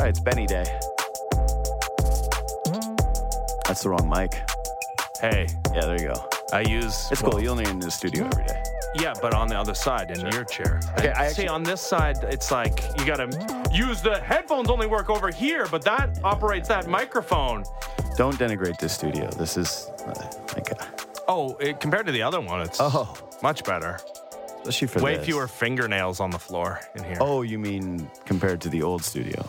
right, it's Benny Day. That's the wrong mic. Hey, Yeah, there you go. I use. It's well, cool. You only in the studio every day. Yeah, but on the other side in your chair. Okay, I see on this side, it's like you gotta use the headphones. Only work over here, but that operates that microphone. Don't denigrate this studio. This is uh, like, uh, Oh, it, compared to the other one, it's Oh. much better. especially for Way this. fewer fingernails on the floor in here. Oh, you mean compared to the old studio?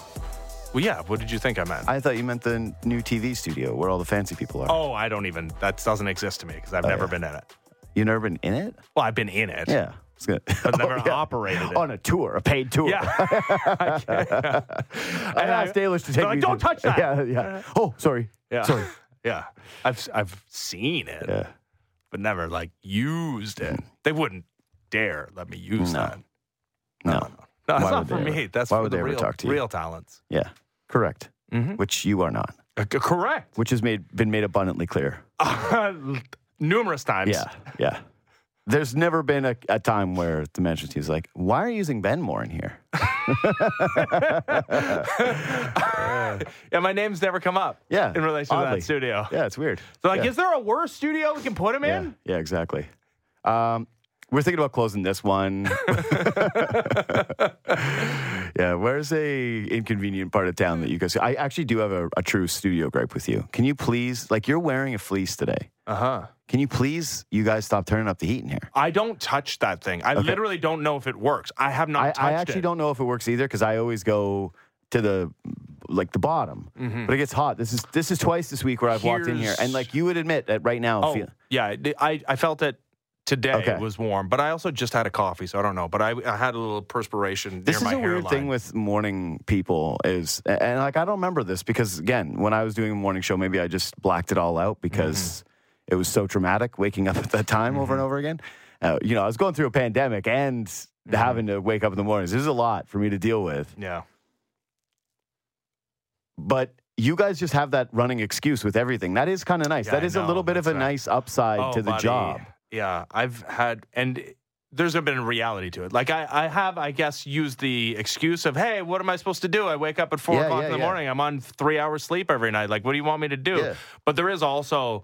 Well, yeah. What did you think I meant? I thought you meant the new TV studio where all the fancy people are. oh, I don't even. That doesn't exist to me because I've oh, never yeah. been in it. You never been in it? Well, I've been in it. Yeah. It's good. But never Oh, operated it. On a tour, a paid tour. Yeah. I And asked Dalish to they're take like, me "Don't to- touch that." Yeah, yeah. Oh, sorry. yeah. Sorry. Yeah. I've I've seen it, Yeah. but never like used it. Mm. They wouldn't dare let me use No. that. No. No, that's Why not would for they me. ever- That's why for would the they ever real, talk to you? real talents. Yeah. Correct. Mhm. Which you are not. Uh, c- correct. Which has made been made abundantly clear. Numerous times. Yeah. Yeah. There's never been a, a time where the management team's like, why are you using Ben more in here? Yeah, my name's never come up. Yeah, In relation to that studio. Yeah, it's weird. So like, yeah. is there a worse studio we can put him yeah. in? yeah, exactly. Um, we're thinking about closing this one. yeah, where's a inconvenient part of town that you guys? I actually do have a, a true studio gripe with you. Can you please, like, you're wearing a fleece today? Uh huh. Can you please, you guys, stop turning up the heat in here? I don't touch that thing. I literally don't know if it works. I have not I, touched I actually it. don't know if it works either because I always go to the like the bottom, Mm-hmm. but it gets hot. This is this is twice this week where I've walked in here, Here's- and like you would admit that right now, Oh, feel, yeah. I, I felt it today. Okay. It was warm, but I also just had a coffee, so I don't know. But I, I had a little perspiration This near is my a weird thing with morning people is, and like I don't remember this because again, when I was doing a morning show, maybe I just blacked it all out because Mm-hmm. it was so traumatic waking up at that time over and over again. Uh, you know, I was going through a pandemic and Mm-hmm. having to wake up in the mornings. This is a lot for me to deal with, Yeah. but. You guys just have that running excuse with everything. That is kind of nice. Yeah, that is a little bit of a nice upside Oh, to the buddy. job. Yeah, I've had, and there's been a reality to it. Like I, I have, I guess, used the excuse of, hey, what am I supposed to do? I wake up at four Yeah, o'clock yeah, in the yeah. morning. I'm on three hours sleep every night. Like, what do you want me to do? But there is also,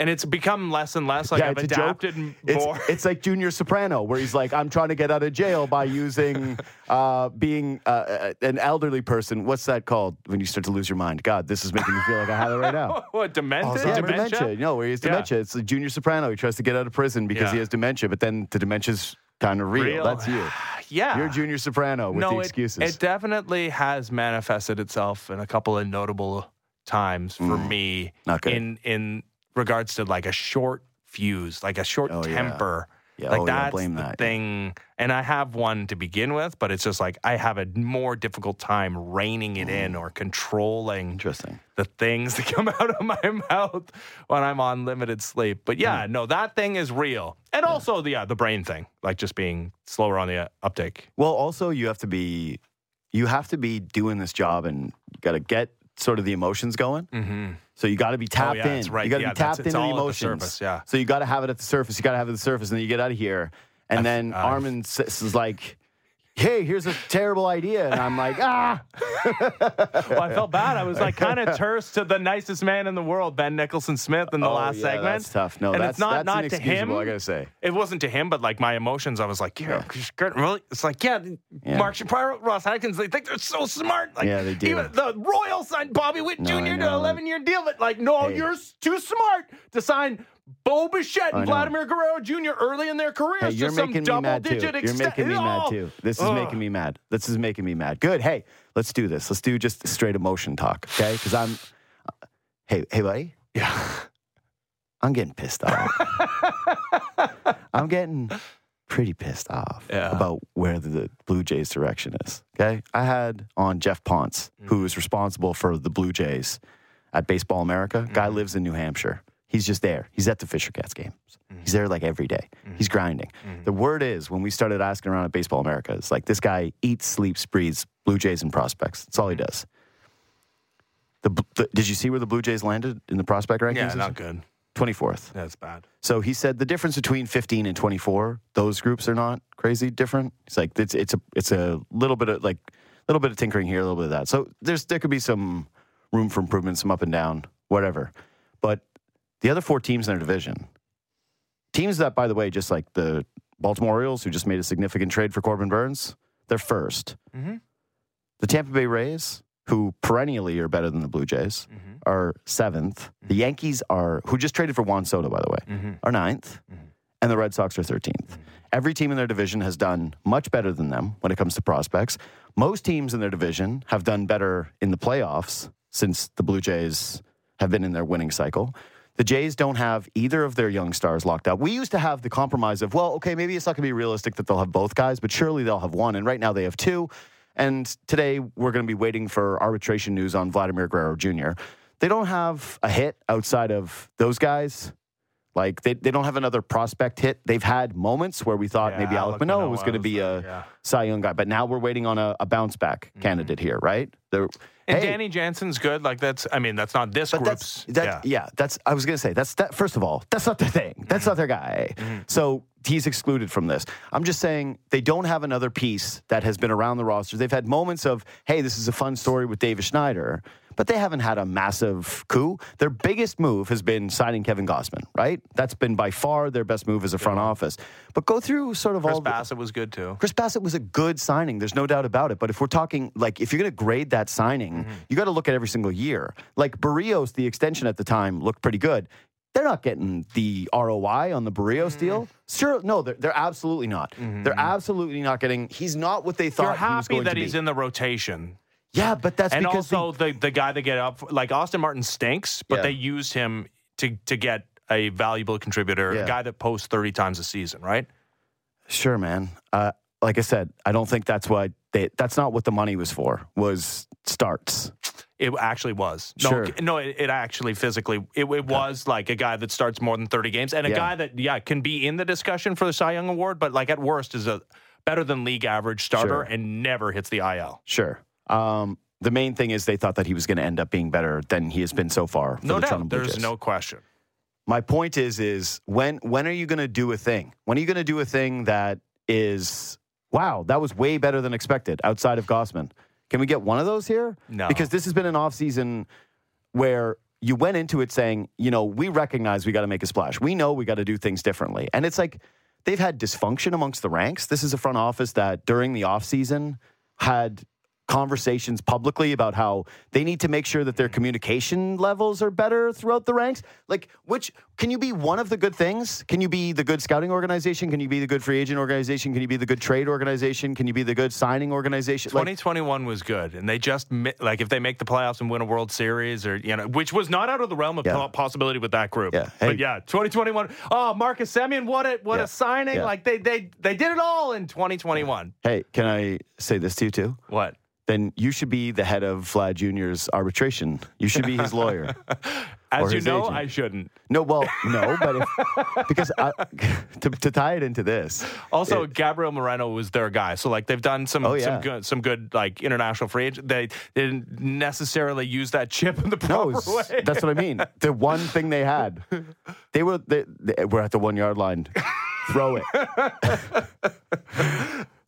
and it's become less and less. Like yeah, I've it's a joke. adapted m- It's, more. it's like Junior Soprano, where he's like, "I'm trying to get out of jail by using uh, being uh, an elderly person." What's that called when you start to lose your mind? God, this is making me feel like I have it right now. what demented? yeah, dementia? dementia. No, where he has Yeah. dementia. It's like Junior Soprano. He tries to get out of prison because he has dementia, but then the dementia's kind of real. Real. That's you. Yeah. You're Junior Soprano with no, the it- excuses. It, definitely has manifested itself in a couple of notable times for me. Mm. not good. In in regards to like a short fuse, like a short Oh, temper. Yeah, like oh, yeah, that's blame the that, thing. And I have one to begin with, but it's just like I have a more difficult time reining it in Mm. or controlling Interesting. the things that come out of my mouth when I'm on limited sleep. But yeah, Hmm. no, that thing is real. And also the uh, the brain thing, like just being slower on the uh, uptake. Well, also you have to be, you have to be doing this job and you got to get sort of the emotions going. Mm-hmm. So you got to be tapped yeah, in. right. You got to Yeah, be tapped into the at the emotions. surface, yeah. So you got to have it at the surface. You got to have it at the surface, and then you get out of here, and I've- then I've- Armin is like, "Hey, here's a terrible idea," and I'm like, "Ah." Well, I felt bad. I was like kind of terse to the nicest man in the world, Ben Nicholson Smith, in the Oh, last yeah, segment. That's tough. No, and that's it's not that's not to him. I gotta say. It wasn't to him, but like my emotions, I was like, yeah, really? It's like, yeah, Yeah. Mark Shapiro, Ross Atkins, they think they're so smart. Like, Yeah, they do. Even the Royal signed Bobby Witt No, Jr. to an 11 year deal, but like, no, Hey. you're too smart to sign Bo Bichette and. Vladimir Guerrero Jr. early in their careers. Hey, you're just some making me double mad too. You're extent- making me mad Oh. too. This is Ugh. making me mad. This is making me mad. Good. Hey, let's do this. Let's do just straight emotion talk, okay? Because I'm. Hey, hey, buddy. Yeah. I'm getting pissed off. I'm getting pretty pissed off Yeah. about where the Blue Jays direction is. Okay. I had on Geoff Pontes, Mm. who is responsible for the Blue Jays at Baseball America. Mm-hmm. Guy lives in New Hampshire. He's just there. He's at the Fisher Cats games. Mm-hmm. He's there like every day. He's grinding. The word is when we started asking around at Baseball America, it's like this guy eats, sleeps, breathes Blue Jays and prospects. That's all he Mm-hmm. does. The, the, did you see where the Blue Jays landed in the prospect rankings? Yeah, not good. 24th. That's bad. So he said the difference between 15 and 24, those groups are not crazy different. He's like it's it's a it's a little bit of like a little bit of tinkering here, a little bit of that. So there's there could be some room for improvement, some up and down, whatever. But the other four teams in their division, teams that, by the way, just like the Baltimore Orioles, who just made a significant trade for Corbin Burnes, they're 1st Mhm. The Tampa Bay Rays, who perennially are better than the Blue Jays, mm-hmm. are 7th The mm-hmm. Yankees are, who just traded for Juan Soto, by the way, mm-hmm. are ninth, and the Red Sox are 13th. Every team in their division has done much better than them when it comes to prospects. Most teams in their division have done better in the playoffs since the Blue Jays have been in their winning cycle. The Jays don't have either of their young stars locked up. We used to have the compromise of, well, okay, maybe it's not going to be realistic that they'll have both guys, but surely they'll have one. And right now they have two. And today we're going to be waiting for arbitration news on Vladimir Guerrero Jr. They don't have a hit outside of those guys. Like they, they don't have another prospect hit. They've had moments where we thought Yeah, maybe Alec Alek Manoah Manoah was going to be a yeah. Cy Young guy, but now we're waiting on a, a bounce back candidate here, right? They're, And hey, Danny Jansen's good. Like that's. I mean, that's not this but group's. that's that, yeah. yeah. That's I was gonna say that's that. First of all, that's not their thing. That's not their guy. So he's excluded from this. I'm just saying they don't have another piece that has been around the roster. They've had moments of hey, this is a fun story with Davis Schneider, but they haven't had a massive coup. Their biggest move has been signing Kevin Gausman. Right? That's been by far their best move as a front office. But go through sort of Chris all. the- Bassitt was good too. Chris Bassitt was a good signing. There's no doubt about it. But if we're talking, like, if you're going to grade that signing, mm-hmm. you got to look at every single year. Like, Berrios, the extension at the time looked pretty good. They're not getting the ROI on the Berrios deal. Sure, no, they're, they're absolutely not. They're absolutely not getting. He's not what they thought You're he was happy going that he's be. in the rotation. yeah, but that's and because also the, the guy that get up like Austin Martin stinks, but Yeah. they used him to to get a valuable contributor, Yeah. a guy that posts thirty times a season, right? sure, man. Uh, like I said, I don't think that's what they. That's not what the money was for. Was starts. It actually was. No, Sure. no, it, it actually physically it, it was like a guy that starts more than thirty games and a Yeah. guy that yeah can be in the discussion for the Cy Young Award, but like at worst is a better than league average starter Sure. and never hits the IL. Sure. Um, the main thing is they thought that he was going to end up being better than he has been so far. For No the doubt, there's Jays. no question. My point is, is when when are you going to do a thing? When are you going to do a thing that is wow? That was way better than expected outside of Gausman. Can we get one of those here? No. because this has been an off season where you went into it saying, you know, we recognize we got to make a splash. We know we got to do things differently, and it's like they've had dysfunction amongst the ranks. This is a front office that during the off season had conversations publicly about how they need to make sure that their communication levels are better throughout the ranks. Like, which can you be one of the good things? Can you be the good scouting organization? Can you be the good free agent organization? Can you be the good trade organization? Can you be the good signing organization? Like, 2021 was good, and they just like if they make the playoffs and win a World Series, or you know, which was not out of the realm of Yeah. possibility with that group. Yeah. Hey. But yeah, 2021. Oh, Marcus Semien, what a what Yeah. a signing! Like they they they did it all in 2021. hey, can I say this to you too? What? Then you should be the head of Vlad Jr.'s arbitration. You should be his lawyer. As you know, agent. I shouldn't. No, well, no, but if, because I, to, to tie it into this, Also, Gabriel Moreno was their guy, so like they've done some Oh, yeah. some good some good like international free agent. They, they didn't necessarily use that chip in the No, proper it's- way. that's what I mean. The one thing they had, they were they, they were at the one yard line. Throw it.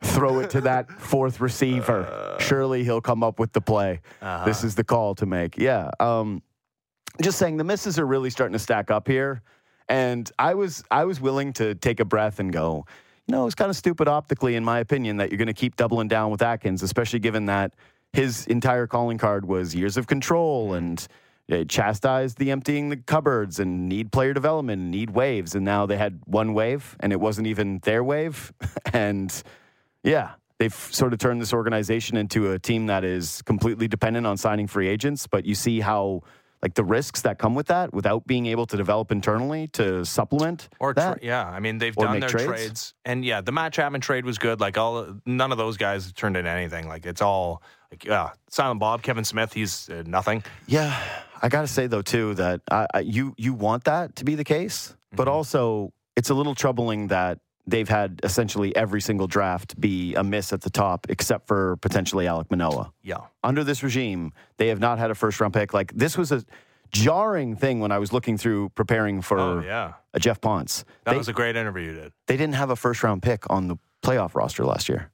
Throw it to that fourth receiver. Surely he'll come up with the play. This is the call to make. Yeah. Um, just saying the misses are really starting to stack up here. And I was I was willing to take a breath and go, you know, it's kind of stupid optically, in my opinion, that you're going to keep doubling down with Atkins, especially given that his entire calling card was years of control and uh, chastised the emptying the cupboards and need player development and need waves. And now they had one wave and it wasn't even their wave. and yeah, they've sort of turned this organization into a team that is completely dependent on signing free agents. But you see how like the risks that come with that without being able to develop internally to supplement Or tra- yeah, I mean they've Or done their trades? trades? and yeah, the Matt Chapman trade was good. Like all, none of those guys turned into anything. Like it's all like yeah, Silent Bob, Kevin Smith, he's uh, nothing. Yeah, I got to say though too that I, I, you you want that to be the case, but Mm-hmm. also it's a little troubling that they've had essentially every single draft be a miss at the top, except for potentially Alek Manoah. Yeah, Under this regime, they have not had a first round pick. Like this was a jarring thing when I was looking through preparing for oh yeah, a Geoff Pontes. that They, was a great interview you did. they didn't have a first round pick on the playoff roster last year.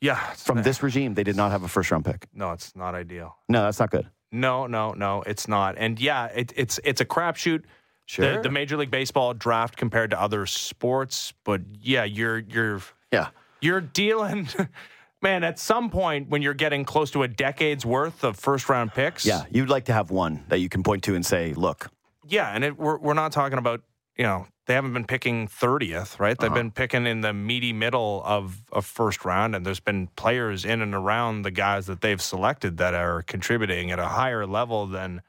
Yeah. From this regime, they did not have a first round pick. No, it's not ideal. No, that's not good. No, no, no, it's not. And yeah, it, it's it's a crapshoot. Sure. The, the Major League Baseball draft compared to other sports, but yeah, you're you're Yeah. you're dealing. Man, at some point when you're getting close to a decade's worth of first round picks, Yeah. You'd like to have one that you can point to and say, look, yeah, and it, we're we're not talking about you know they haven't been picking thirtieth, right? They've uh-huh. been picking in the meaty middle of a first round, and there's been players in and around the guys that they've selected that are contributing at a higher level than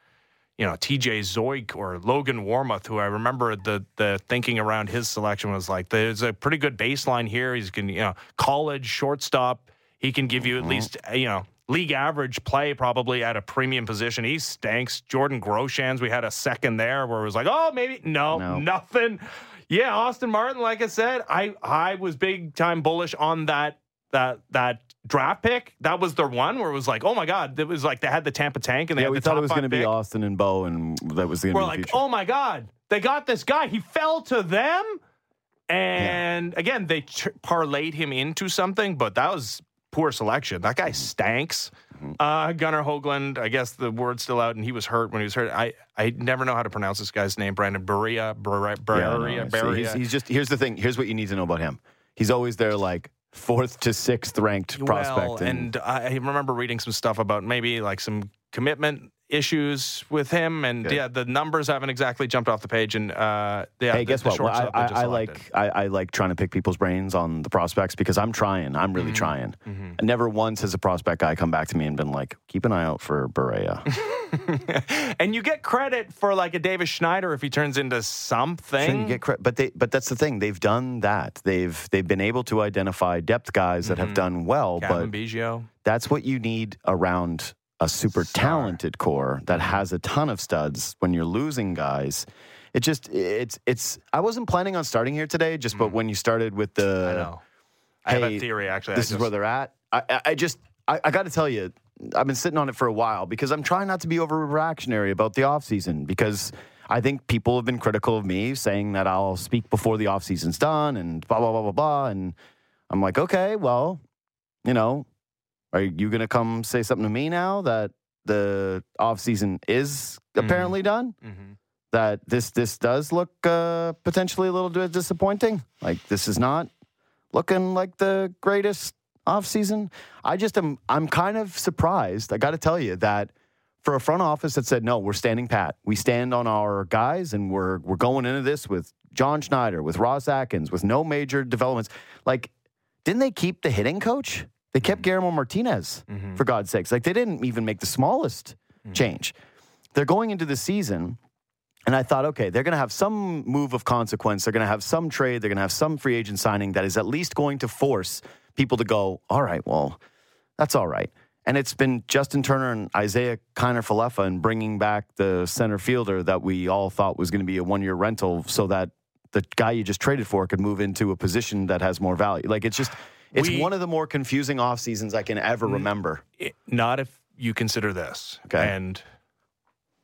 you know T.J. Zeuch or Logan Warmoth, who I remember the the thinking around his selection was like there's a pretty good baseline here. He's can you know college shortstop. He can give you at mm-hmm. least you know league average play probably at a premium position. He stinks. Jordan Groshans, we had a second there where it was like, oh, maybe no, No. nothing. Yeah, Austin Martin, like I said, I I was big time bullish on that that that draft pick. That was the one where it was like, oh my god, it was like they had the Tampa tank and they yeah, had we the thought it was going to be. Austin and Bo, and that was going to We're be the like, oh my god, they got this guy. He fell to them, and again, they tr- parlayed him into something, but that was poor selection. That guy stanks. Mm-hmm. Uh, Gunnar Hoglund, I guess the word's still out, and he was hurt when he was hurt. I, I never know how to pronounce this guy's name. Brandon Berea, Berea, Yeah, no, he's, he's just here's the thing. Here's what you need to know about him. He's always there, like fourth to sixth ranked prospect. Well, and I remember reading some stuff about maybe like some commitment issues with him, and Good. yeah, the numbers haven't exactly jumped off the page. And uh, yeah, hey, the- guess the what? Well, I, I, I like I, I like trying to pick people's brains on the prospects because I'm trying. I'm really Mm-hmm. trying. And never once has a prospect guy come back to me and been like, "Keep an eye out for Berea." and you get credit for like a Davis Schneider if he turns into something. Sure, you get credit, but they but that's the thing. They've done that. They've they've been able to identify depth guys that have done well, but Biggio. that's what you need around a super talented core that has a ton of studs when you're losing guys it just it's it's i wasn't planning on starting here today just but when you started with the Mm. I know. I have a theory actually. This is where they're at i i, just i, I got to tell you i've been sitting on it for a while because i'm trying not to be overreactionary about the offseason because I think people have been critical of me, saying that I'll speak before the offseason's done and blah blah blah blah blah. And I'm like, okay, well, you know, are you going to come say something to me now that the offseason is apparently done? Mhm. That this this does look uh, potentially a little bit disappointing. Like this is not looking like the greatest offseason. I just am I'm kind of surprised. I got to tell you that for a front office that said no, we're standing pat. We stand on our guys and we're we're going into this with John Schneider, with Ross Atkins, with no major developments. Like didn't they keep the hitting coach? They kept Guillermo Martinez, mm-hmm. for God's sakes. Like, they didn't even make the smallest mm-hmm. change. They're going into the season, and I thought, okay, they're going to have some move of consequence. They're going to have some trade. They're going to have some free agent signing that is at least going to force people to go, all right, well, that's all right. And it's been Justin Turner and Isiah Kiner Falefa and bringing back the center fielder that we all thought was going to be a one year rental so that the guy you just traded for could move into a position that has more value. Like, it's just, it's We- one of the more confusing off seasons I can ever remember. It- not if you consider this. Okay. And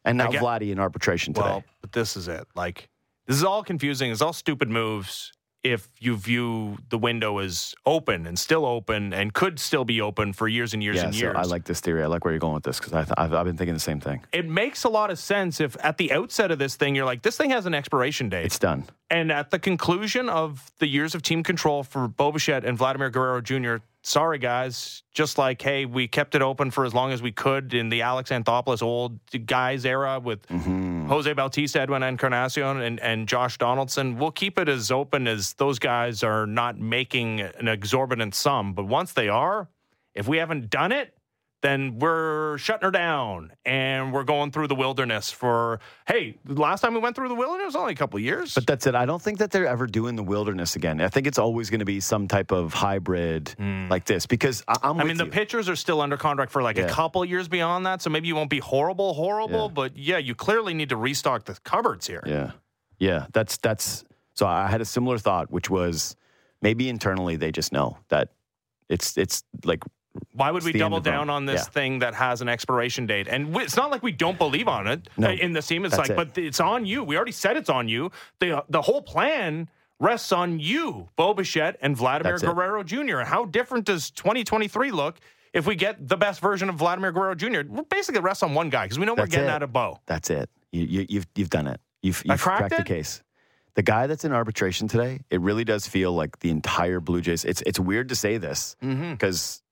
And now get- Vladdy in arbitration today. well, but this is it. Like this is all confusing. It's all stupid moves. If you view the window as open and still open and could still be open for years and years yeah, and so years, I like this theory. I like where you're going with this because th- I've, I've been thinking the same thing. it makes a lot of sense if at the outset of this thing you're like, this thing has an expiration date. It's done. And at the conclusion of the years of team control for Bo Bichette and Vladimir Guerrero Jr., sorry guys, just like hey, we kept it open for as long as we could in the Alex Anthopoulos old guys era with mm-hmm. Jose Bautista, Edwin Encarnacion, and and Josh Donaldson. We'll keep it as open as those guys are not making an exorbitant sum. But once they are, if we haven't done it, then we're shutting her down and we're going through the wilderness for hey the last time we went through the wilderness was only a couple of years But that's it. I don't think that they're ever doing the wilderness again. I think it's always going to be some type of hybrid like this because I, I'm Hmm. I mean, the you. pitchers are still under contract for like Yeah. a couple years beyond that, so maybe you won't be horrible, horrible, Yeah. but yeah, you clearly need to restock the cupboards here. Yeah. Yeah. That's, that's, so I had a similar thought, which was maybe internally they just know that it's, it's like, Why would It's we double down on this Yeah. thing that has an expiration date? And we- it's not like we don't believe on it No, in the team. It's like, it. but it's on you. We already said it's on you. The the whole plan rests on you, Bo Bichette and Vladimir That's it. Guerrero Jr. How different does 2023 look if we get the best version of Vladimir Guerrero Jr.? We're basically rests on one guy because we know we're getting it. out of Bo. That's it. You, you, you've you've done it. You've, you've cracked cracked, the case. The guy that's in arbitration today, it really does feel like the entire Blue Jays. It's it's weird to say this mm-hmm. because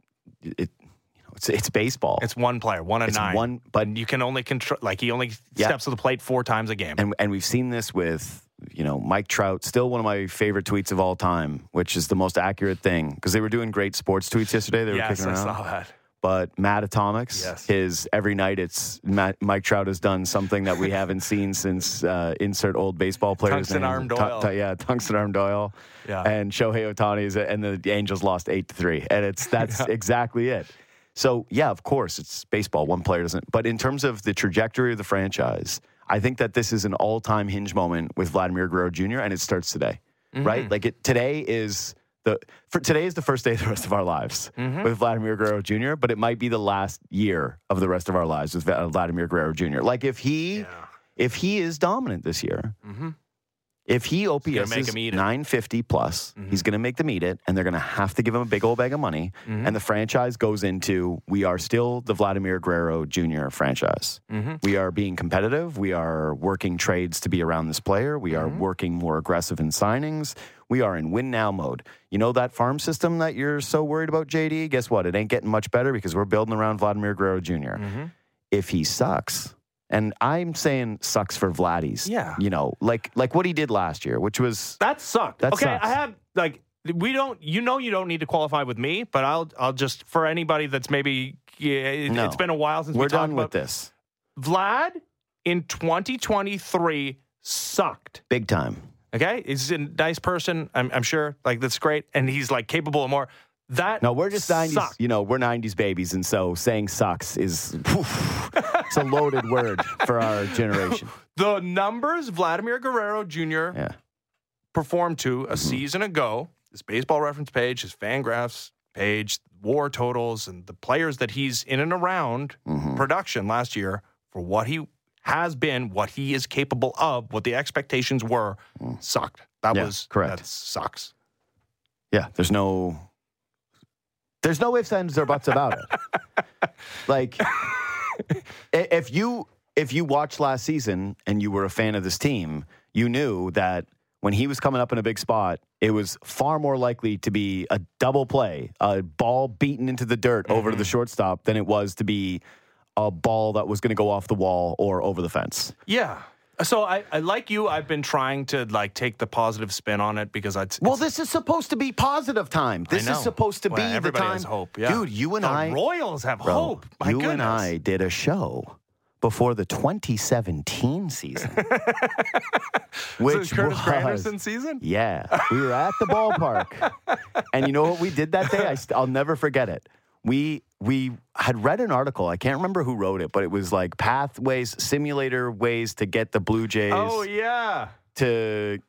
it you know it's it's baseball. It's one player, one and It's nine. one, but you can only control like he only Yeah. steps to the plate four times a game. and and we've seen this with you know Mike Trout, still one of my favorite tweets of all time, which is the most accurate thing because they were doing great sports tweets yesterday. They were yes, kicking I around. saw that. But Matt Atomics, Yes. his every night it's Matt, Mike Trout has done something that we haven't seen since uh, insert old baseball players. Tungsten name. arm Doyle. tu- yeah, tungsten arm Doyle. Yeah. And Shohei Ohtani is, and the Angels lost eight to three, and it's that's exactly it. So yeah, of course it's baseball. One player doesn't. But in terms of the trajectory of the franchise, I think that this is an all-time hinge moment with Vladimir Guerrero Jr. and it starts today, Mm-hmm. right? Like it today is the for today is the first day of the rest of our lives Mm-hmm. with Vladimir Guerrero Jr. But it might be the last year of the rest of our lives with Vladimir Guerrero Jr. Like if he if he is dominant this year, if he OPS is him eat it. 950 plus, he's mm-hmm. going to make them eat it, and they're going to have to give him a big old bag of money. Mm-hmm. And the franchise goes into we are still the Vladimir Guerrero Jr. franchise. Mm-hmm. We are being competitive. We are working trades to be around this player. We are working more aggressive in signings. We are in win now mode. You know that farm system that you're so worried about, JD? Guess what? It ain't getting much better because we're building around Vladimir Guerrero junior If he sucks, and I'm saying sucks for Vladdy's, Yeah. you know, like like what he did last year, which was That sucked. That okay, sucks. I have like we don't. You know, you don't need to qualify with me, but I'll I'll just for anybody that's maybe yeah, it, No. it's been a while since we're we talked done about with this Vlad in 2023 sucked. big time. Okay, he's a nice person. I'm, I'm sure. Like that's great, and he's like capable of more. That No, we're just 90s, you know, we're 90s babies. And so saying sucks is, it's a loaded word for our generation. The numbers Vladimir Guerrero Jr. Yeah. performed to Mm-hmm. a season ago, his baseball reference page, his FanGraphs page, war totals, and the players that he's in and around Mm-hmm. production last year for what he has been, what he is capable of, what the expectations were, sucked. That Mm. Yeah, was correct. That sucks. Yeah. There's no, there's no ifs, ands, or buts about it. like, if you, if you watched last season and you were a fan of this team, you knew that when he was coming up in a big spot, it was far more likely to be a double play, a ball beaten into the dirt over to the mm-hmm. shortstop than it was to be a ball that was going to go off the wall or over the fence. Yeah. So I, I like you. I've been trying to like take the positive spin on it because I. Well, this is supposed to be positive time. This is supposed to Well, be the time. has hope, yeah. Dude, you and the I, Royals have bro, hope. My you goodness. and I did a show before the 2017 season, which the Curtis was Granderson season. Yeah, we were at the ballpark, and you know what we did that day? I st- I'll never forget it. We we had read an article. I can't remember who wrote it, but it was like pathways, simulator ways to get the Blue Jays Oh yeah. to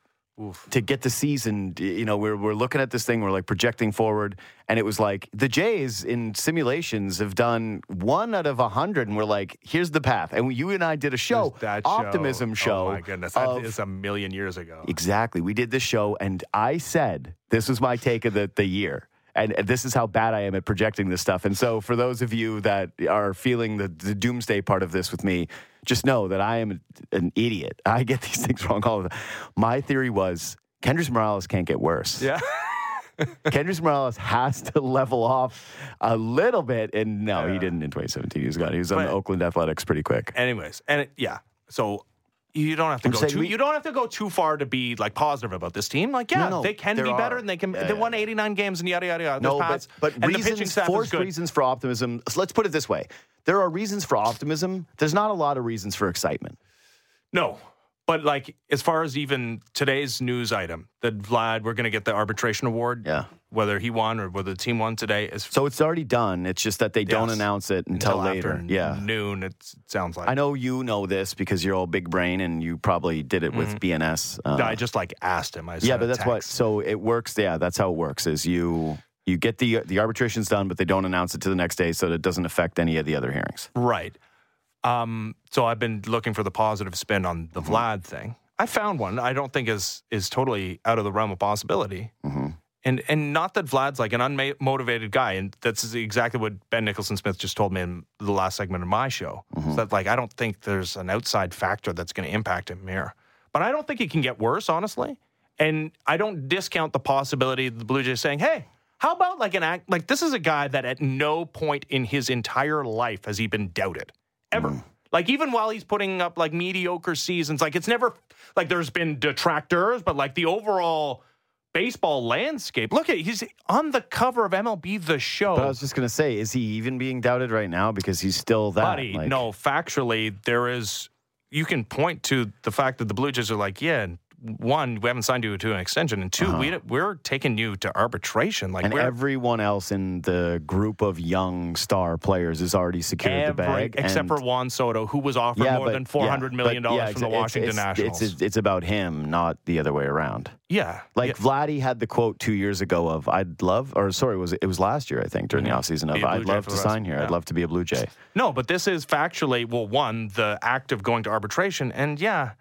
to get the season. You know, we're we're looking at this thing. We're like projecting forward, and it was like the Jays in simulations have done one out of a hundred, and we're like, here's the path. And you and I did a show, that optimism oh, show. Oh my goodness, that of- is a million years ago. Exactly. We did this show, and I said this was my take of the, the year. And this is how bad I am at projecting this stuff. And so, for those of you that are feeling the, the doomsday part of this with me, just know that I am an idiot. I get these things wrong all the time. My theory was Kendrys Morales can't get worse. Yeah. Kendrys Morales has to level off a little bit. And no, he didn't in 2017. He was gone. He was on But- the Oakland Athletics pretty quick. Anyways, and it, yeah, so you don't have to I'm go too. we- you don't have to go too far to be like positive about this team. Like, yeah, No, no, they can be better, are. and they can. Yeah, they yeah, won yeah. 89 games and yada yada yada. No, There's but, but and reasons, forced reasons for optimism. So let's put it this way: there are reasons for optimism. There's not a lot of reasons for excitement. No. But like as far as even today's news item that Vlad, we're going to get the arbitration award. Yeah. Whether he won or whether the team won today is So it's already done. It's just that they don't announce it until, later. after Yeah. noon. It sounds like. I know you know this because you're all big brain and you probably did it with BNS. Uh, I just like asked him. I yeah, but that's what. So it works. Yeah, that's how it works. Is you you get the the arbitration's done, but they don't announce it to the next day, so that it doesn't affect any of the other hearings. Right. Um, so I've been looking for the positive spin on the Mm-hmm. Vlad thing. I found one. I don't think is is totally out of the realm of possibility. Mm-hmm. And and not that Vlad's like an unmotivated guy, and that's exactly what Ben Nicholson Smith just told me in the last segment of my show. Mm-hmm. So that like I don't think there's an outside factor that's going to impact him here, but I don't think it can get worse, honestly. And I don't discount the possibility of the Blue Jays saying, "Hey, how about like an act like this is a guy that at no point in his entire life has he been doubted ever." Like even while he's putting up like mediocre seasons, like it's never like there's been detractors, but like the overall baseball landscape. Look at he's on the cover of MLB The Show. But I was just gonna say, is he even being doubted right now because he's still that? Buddy, like- no, factually, there is. You can point to the fact that the Blue Jays are like, yeah, one, we haven't signed you to an extension, and 2 we, we're taking you to arbitration. Like Uh-huh. And everyone else in the group of young star players is already secured the every, bag, except and- for Juan Soto, who was offered yeah, more but- than four hundred yeah, million dollars yeah, from the Washington it's, Nationals. It's, it's about him, not the other way around. yeah, Like. Vladdy had the quote two years ago of "I'd love," or sorry, was it, it was last year I think during the offseason of Be a Blue "I'd love to sign here. I'd love to be a Blue Jay." No, but this is factually well, one, the act of going to arbitration, and yeah,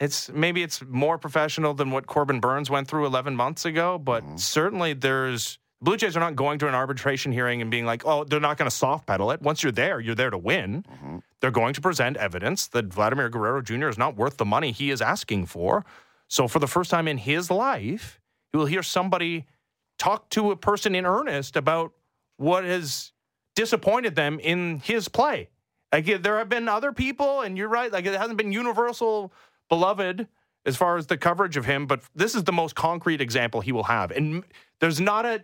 it's maybe it's more professional than what Corbin Burnes went through 11 months ago, but Mm-hmm. certainly there's Blue Jays are not going to an arbitration hearing and being like, oh, they're not going to soft pedal it. Once you're there, you're there to win. Mm-hmm. They're going to present evidence that Vladimir Guerrero Jr. is not worth the money he is asking for. So for the first time in his life, you will hear somebody talk to a person in earnest about what has disappointed them in his play. Like there have been other people, and you're right. Like it hasn't been universal beloved as far as the coverage of him, but this is the most concrete example he will have. And there's not a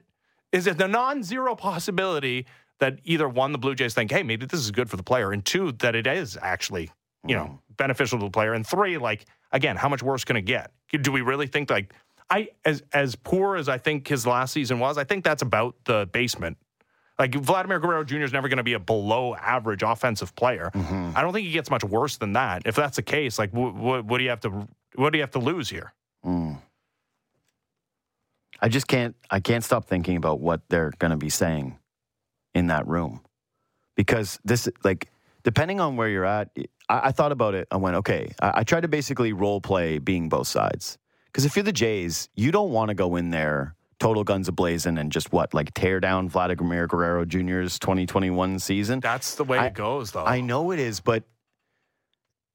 is it the non-zero possibility that either one the Blue Jays think, hey, maybe this is good for the player, and two that it is actually you know mm-hmm. beneficial to the player, and three, like again, how much worse can it get? Do we really think like I as as poor as I think his last season was, I think that's about the basement like Vladimir Guerrero Jr. is never going to be a below average offensive player. I don't think he gets much worse than that. If that's the case, like what, what, what do you have to what do you have to lose here? Mm. I just can't. I can't stop thinking about what they're going to be saying in that room, because this, like, depending on where you're at, I, I thought about it. I went, okay. I, I tried to basically role play being both sides, because if you're the Jays, you don't want to go in there total guns ablazing and just what, like, tear down Vladimir Guerrero Jr.'s 2021 season. That's the way I- it goes, though. I know it is, but.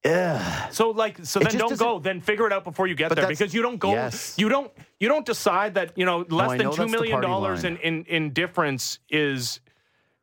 Ugh. So like so then don't go. Then figure it out before you get there because you don't go. yes. You don't. You don't decide that you know less I than know two that's the million party dollars in, in in difference is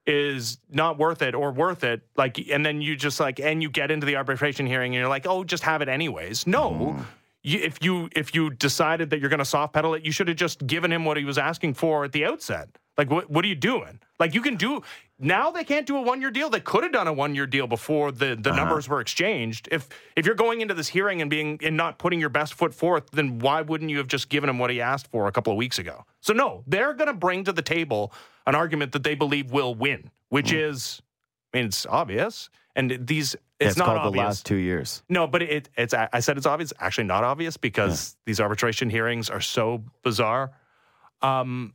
is not worth it or worth it. Like and then you just like and you get into the arbitration hearing and you're like oh just have it anyways. No. Mm-hmm. You, if you if you decided that you're going to soft pedal it, you should have just given him what he was asking for at the outset. Like what what are you doing? Like you can do now they can't do a one year deal. They could have done a one year deal before the, the Uh-huh. numbers were exchanged. If if you're going into this hearing and being and not putting your best foot forth, then why wouldn't you have just given him what he asked for a couple of weeks ago? So no, they're going to bring to the table an argument that they believe will win, which is, I mean, it's obvious, and these it's, it's not called obvious. the last two years. No, but it, it's. I said it's obvious. Actually, not obvious because these arbitration hearings are so bizarre. Um,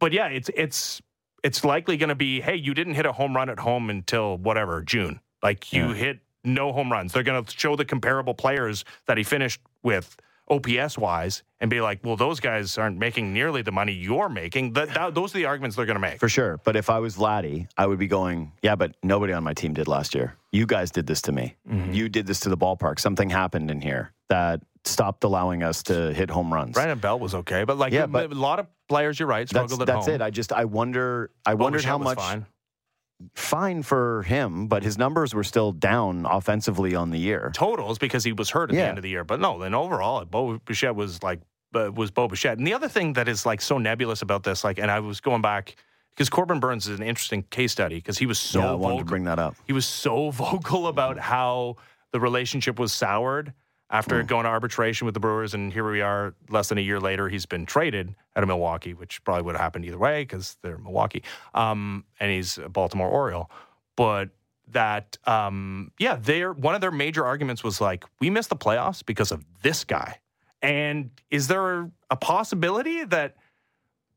but yeah, it's it's it's likely going to be. Hey, you didn't hit a home run at home until whatever June. Like you Yeah. hit no home runs. They're going to show the comparable players that he finished with OPS wise and be like, well, those guys aren't making nearly the money you're making. That, that those are the arguments they're going to make. For sure. But if I was Vladdy, I would be going, yeah, but nobody on my team did last year. You guys did this to me. Mm-hmm. You did this to the ballpark. Something happened in here that stopped allowing us to hit home runs. Brandon Belt was okay, but like Yeah, a, but- a lot of players, you're right, That's, struggled at that's home. That's it. I just, I wonder, I wondered Bichette how much, fine. Fine for him, but his numbers were still down offensively on the year. totals because he was hurt at the end of the year. But no, then overall, Bo Bichette was like uh, was Bo Bichette. And the other thing that is like so nebulous about this, like, and I was going back because Corbin Burnes is an interesting case study because he was so yeah, I wanted to bring that up. he was so vocal about how the relationship was soured after Mm. going to arbitration with the Brewers, and here we are, less than a year later, he's been traded out of Milwaukee, which probably would have happened either way because they're Milwaukee, um, and he's a Baltimore Oriole. But that, um, yeah, their one of their major arguments was like, we missed the playoffs because of this guy. And is there a possibility that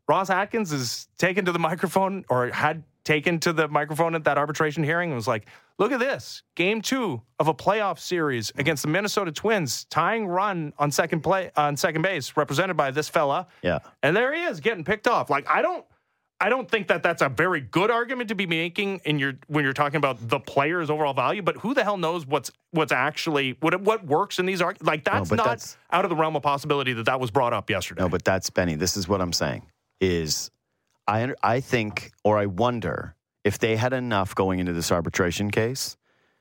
Ross Atkins is taken to the microphone or had taken to the microphone at that arbitration hearing and was like, look at this game two of a playoff series against the Minnesota Twins, tying run on second play on second base, represented by this fella. Yeah. And there he is getting picked off. Like, I don't. I don't think that that's a very good argument to be making in your when you're talking about the player's overall value. But who the hell knows what's what's actually what what works in these arguments? Like that's but not that's- out of the realm of possibility that that was brought up yesterday. No, but that's Benny. This is what I'm saying. Is I I think or I wonder if they had enough going into this arbitration case,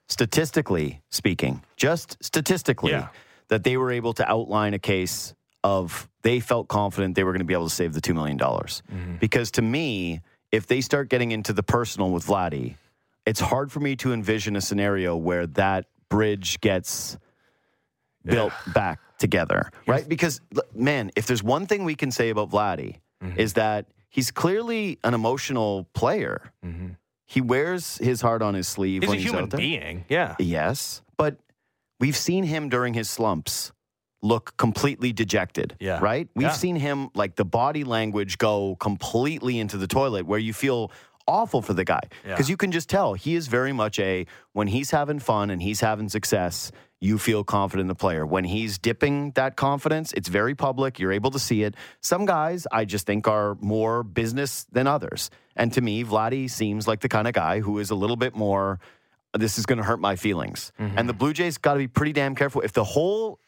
statistically speaking, just statistically, Yeah. that they were able to outline a case of they felt confident they were going to be able to save the two million dollars. Mm-hmm. Because to me, if they start getting into the personal with Vladdy, it's hard for me to envision a scenario where that bridge gets built back together, right? Because man, if there's one thing we can say about Vladdy mm-hmm. is that he's clearly an emotional player. Mm-hmm. He wears his heart on his sleeve He's a when he's human being. Yeah. Yes, but we've seen him during his slumps look completely dejected. Yeah. Right? We've Yeah. seen him like the body language go completely into the toilet where you feel awful for the guy Yeah. because you can just tell he is very much a when he's having fun and he's having success you feel confident in the player when he's dipping that confidence it's very public you're able to see it some guys i just think are more business than others and to me vladdy seems like the kind of guy who is a little bit more this is going to hurt my feelings. Mm-hmm. And the Blue Jays got to be pretty damn careful. If the whole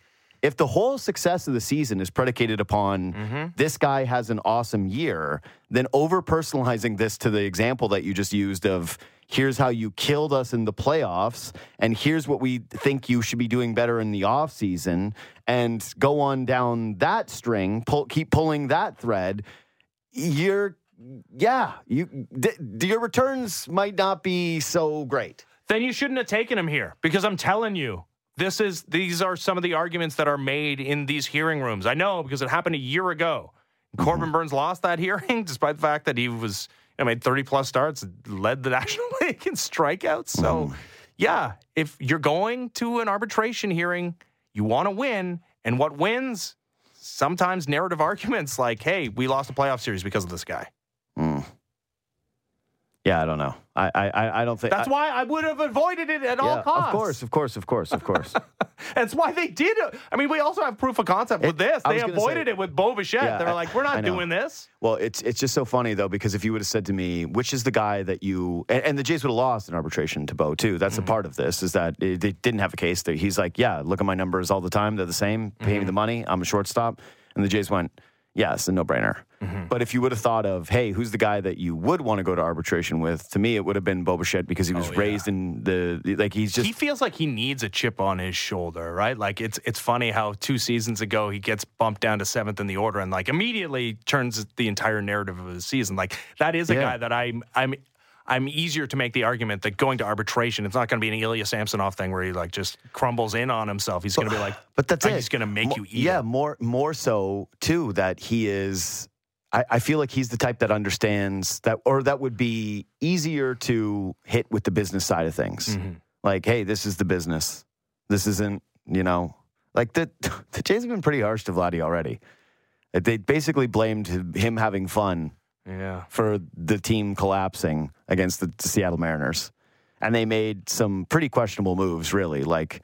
if the whole success of the season is predicated upon mm-hmm. this guy has an awesome year, then over personalizing this to the example that you just used of here's how you killed us in the playoffs and here's what we think you should be doing better in the offseason and go on down that string, pull, keep pulling that thread, you're yeah, you d- your returns might not be so great. then you shouldn't have taken him here because I'm telling you, this is these are some of the arguments that are made in these hearing rooms. I know because it happened a year ago. Corbin mm-hmm. Burnes lost that hearing despite the fact that he was you know, made 30 plus starts, led the National League in strikeouts. So, mm-hmm. yeah, if you're going to an arbitration hearing, you want to win, and what wins? Sometimes narrative arguments like, "Hey, we lost a playoff series because of this guy." Mm. Yeah, I don't know. I I I don't think That's I- why I would have avoided it at all costs. Of course, of course, of course, of course. That's why they did it. I mean, we also have proof of concept with It- this. They avoided say- it with Bo Bichette. Yeah, They're like, we're not doing this. well, it's it's just so funny though because if you would have said to me, which is the guy that you and, and the Jays would have lost in arbitration to Bo too. That's a mm-hmm. part of this is that it, they didn't have a case. That he's like, yeah, look at my numbers all the time. They're the same. Pay me mm-hmm. the money. I'm a shortstop. And the Jays went, yeah, it's a no brainer. Mm-hmm. But if you would have thought of, hey, who's the guy that you would want to go to arbitration with? To me, it would have been Bo Bichette because he was Oh, yeah. raised in the like he's just he feels like he needs a chip on his shoulder, right? Like it's it's funny how two seasons ago he gets bumped down to seventh in the order and like immediately turns the entire narrative of his season. Like that is a Yeah. guy that I'm I'm I'm easier to make the argument that going to arbitration, it's not going to be an Ilya Samsonov thing where he like just crumbles in on himself. He's going to be like, But that's I'm it. just going to make Mo- you eat. Yeah, it. more more so too that he is. I, I feel like he's the type that understands that, or that would be easier to hit with the business side of things. Mm-hmm. Like, hey, this is the business. This isn't, you know, like the the Jays have been pretty harsh to Vladdy already. They basically blamed him having fun yeah. for the team collapsing against the Seattle Mariners. And they made some pretty questionable moves, really. Like,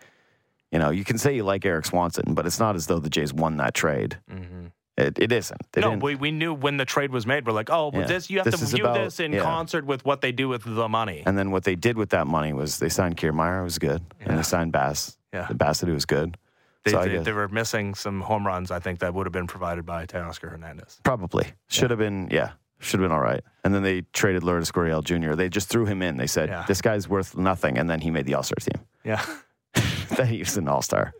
you know, you can say you like Erik Swanson, but it's not as though the Jays won that trade. Mm-hmm. It, it isn't. They no, we, we knew when the trade was made. We're like, oh, Yeah. this you have This to view about- this in yeah. concert with what they do with the money. and then what they did with that money was they signed Kiermaier, who was good, and they signed Bass. Yeah. Bassitt, who was good. They, So they, guess- they were missing some home runs. I think that would have been provided by Teoscar Hernandez. Probably. Should have been, yeah, should have been all right. And then they traded Lourdes Gurriel Jr. They just threw him in. They said, Yeah. this guy's worth nothing. And then he made the All Star team. Yeah. that he was an all star.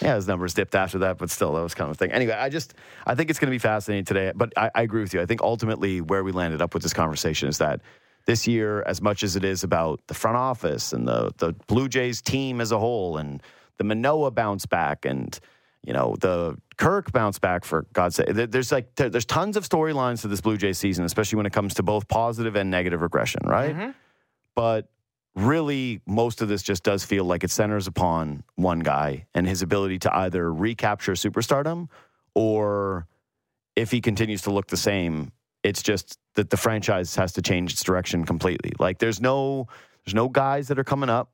Yeah, his numbers dipped after that, but still, that was kind of a thing. Anyway, I just I think it's going to be fascinating today. But I, I agree with you. I think ultimately where we landed up with this conversation is that this year, as much as it is about the front office and the the Blue Jays team as a whole, and the Manoah bounce back, and you know the Kirk bounce back for God's sake, there's like there's tons of storylines to this Blue Jay season, especially when it comes to both positive and negative regression, right? Mm-hmm. but really most of this just does feel like it centers upon one guy and his ability to either recapture superstardom or if he continues to look the same It's just that the franchise has to change its direction completely. Like there's no there's no guys that are coming up.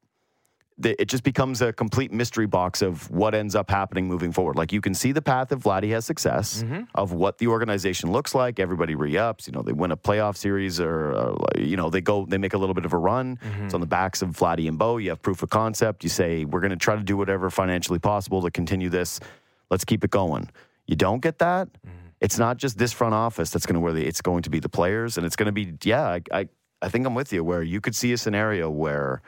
It just becomes a complete mystery box of what ends up happening moving forward. Like you can see the path if Vladdy has success mm-hmm. of what the organization looks like. Everybody re-ups. You know, they win a playoff series or, or you know they go they make a little bit of a run. Mm-hmm. It's on the backs of Vladdy and Bo. You have proof of concept. You say we're going to try to do whatever financially possible to continue this. Let's keep it going. You don't get that. Mm-hmm. It's not just this front office that's going to where the, it's going to be the players, and it's going to be yeah. I, I I think I'm with you where you could see a scenario where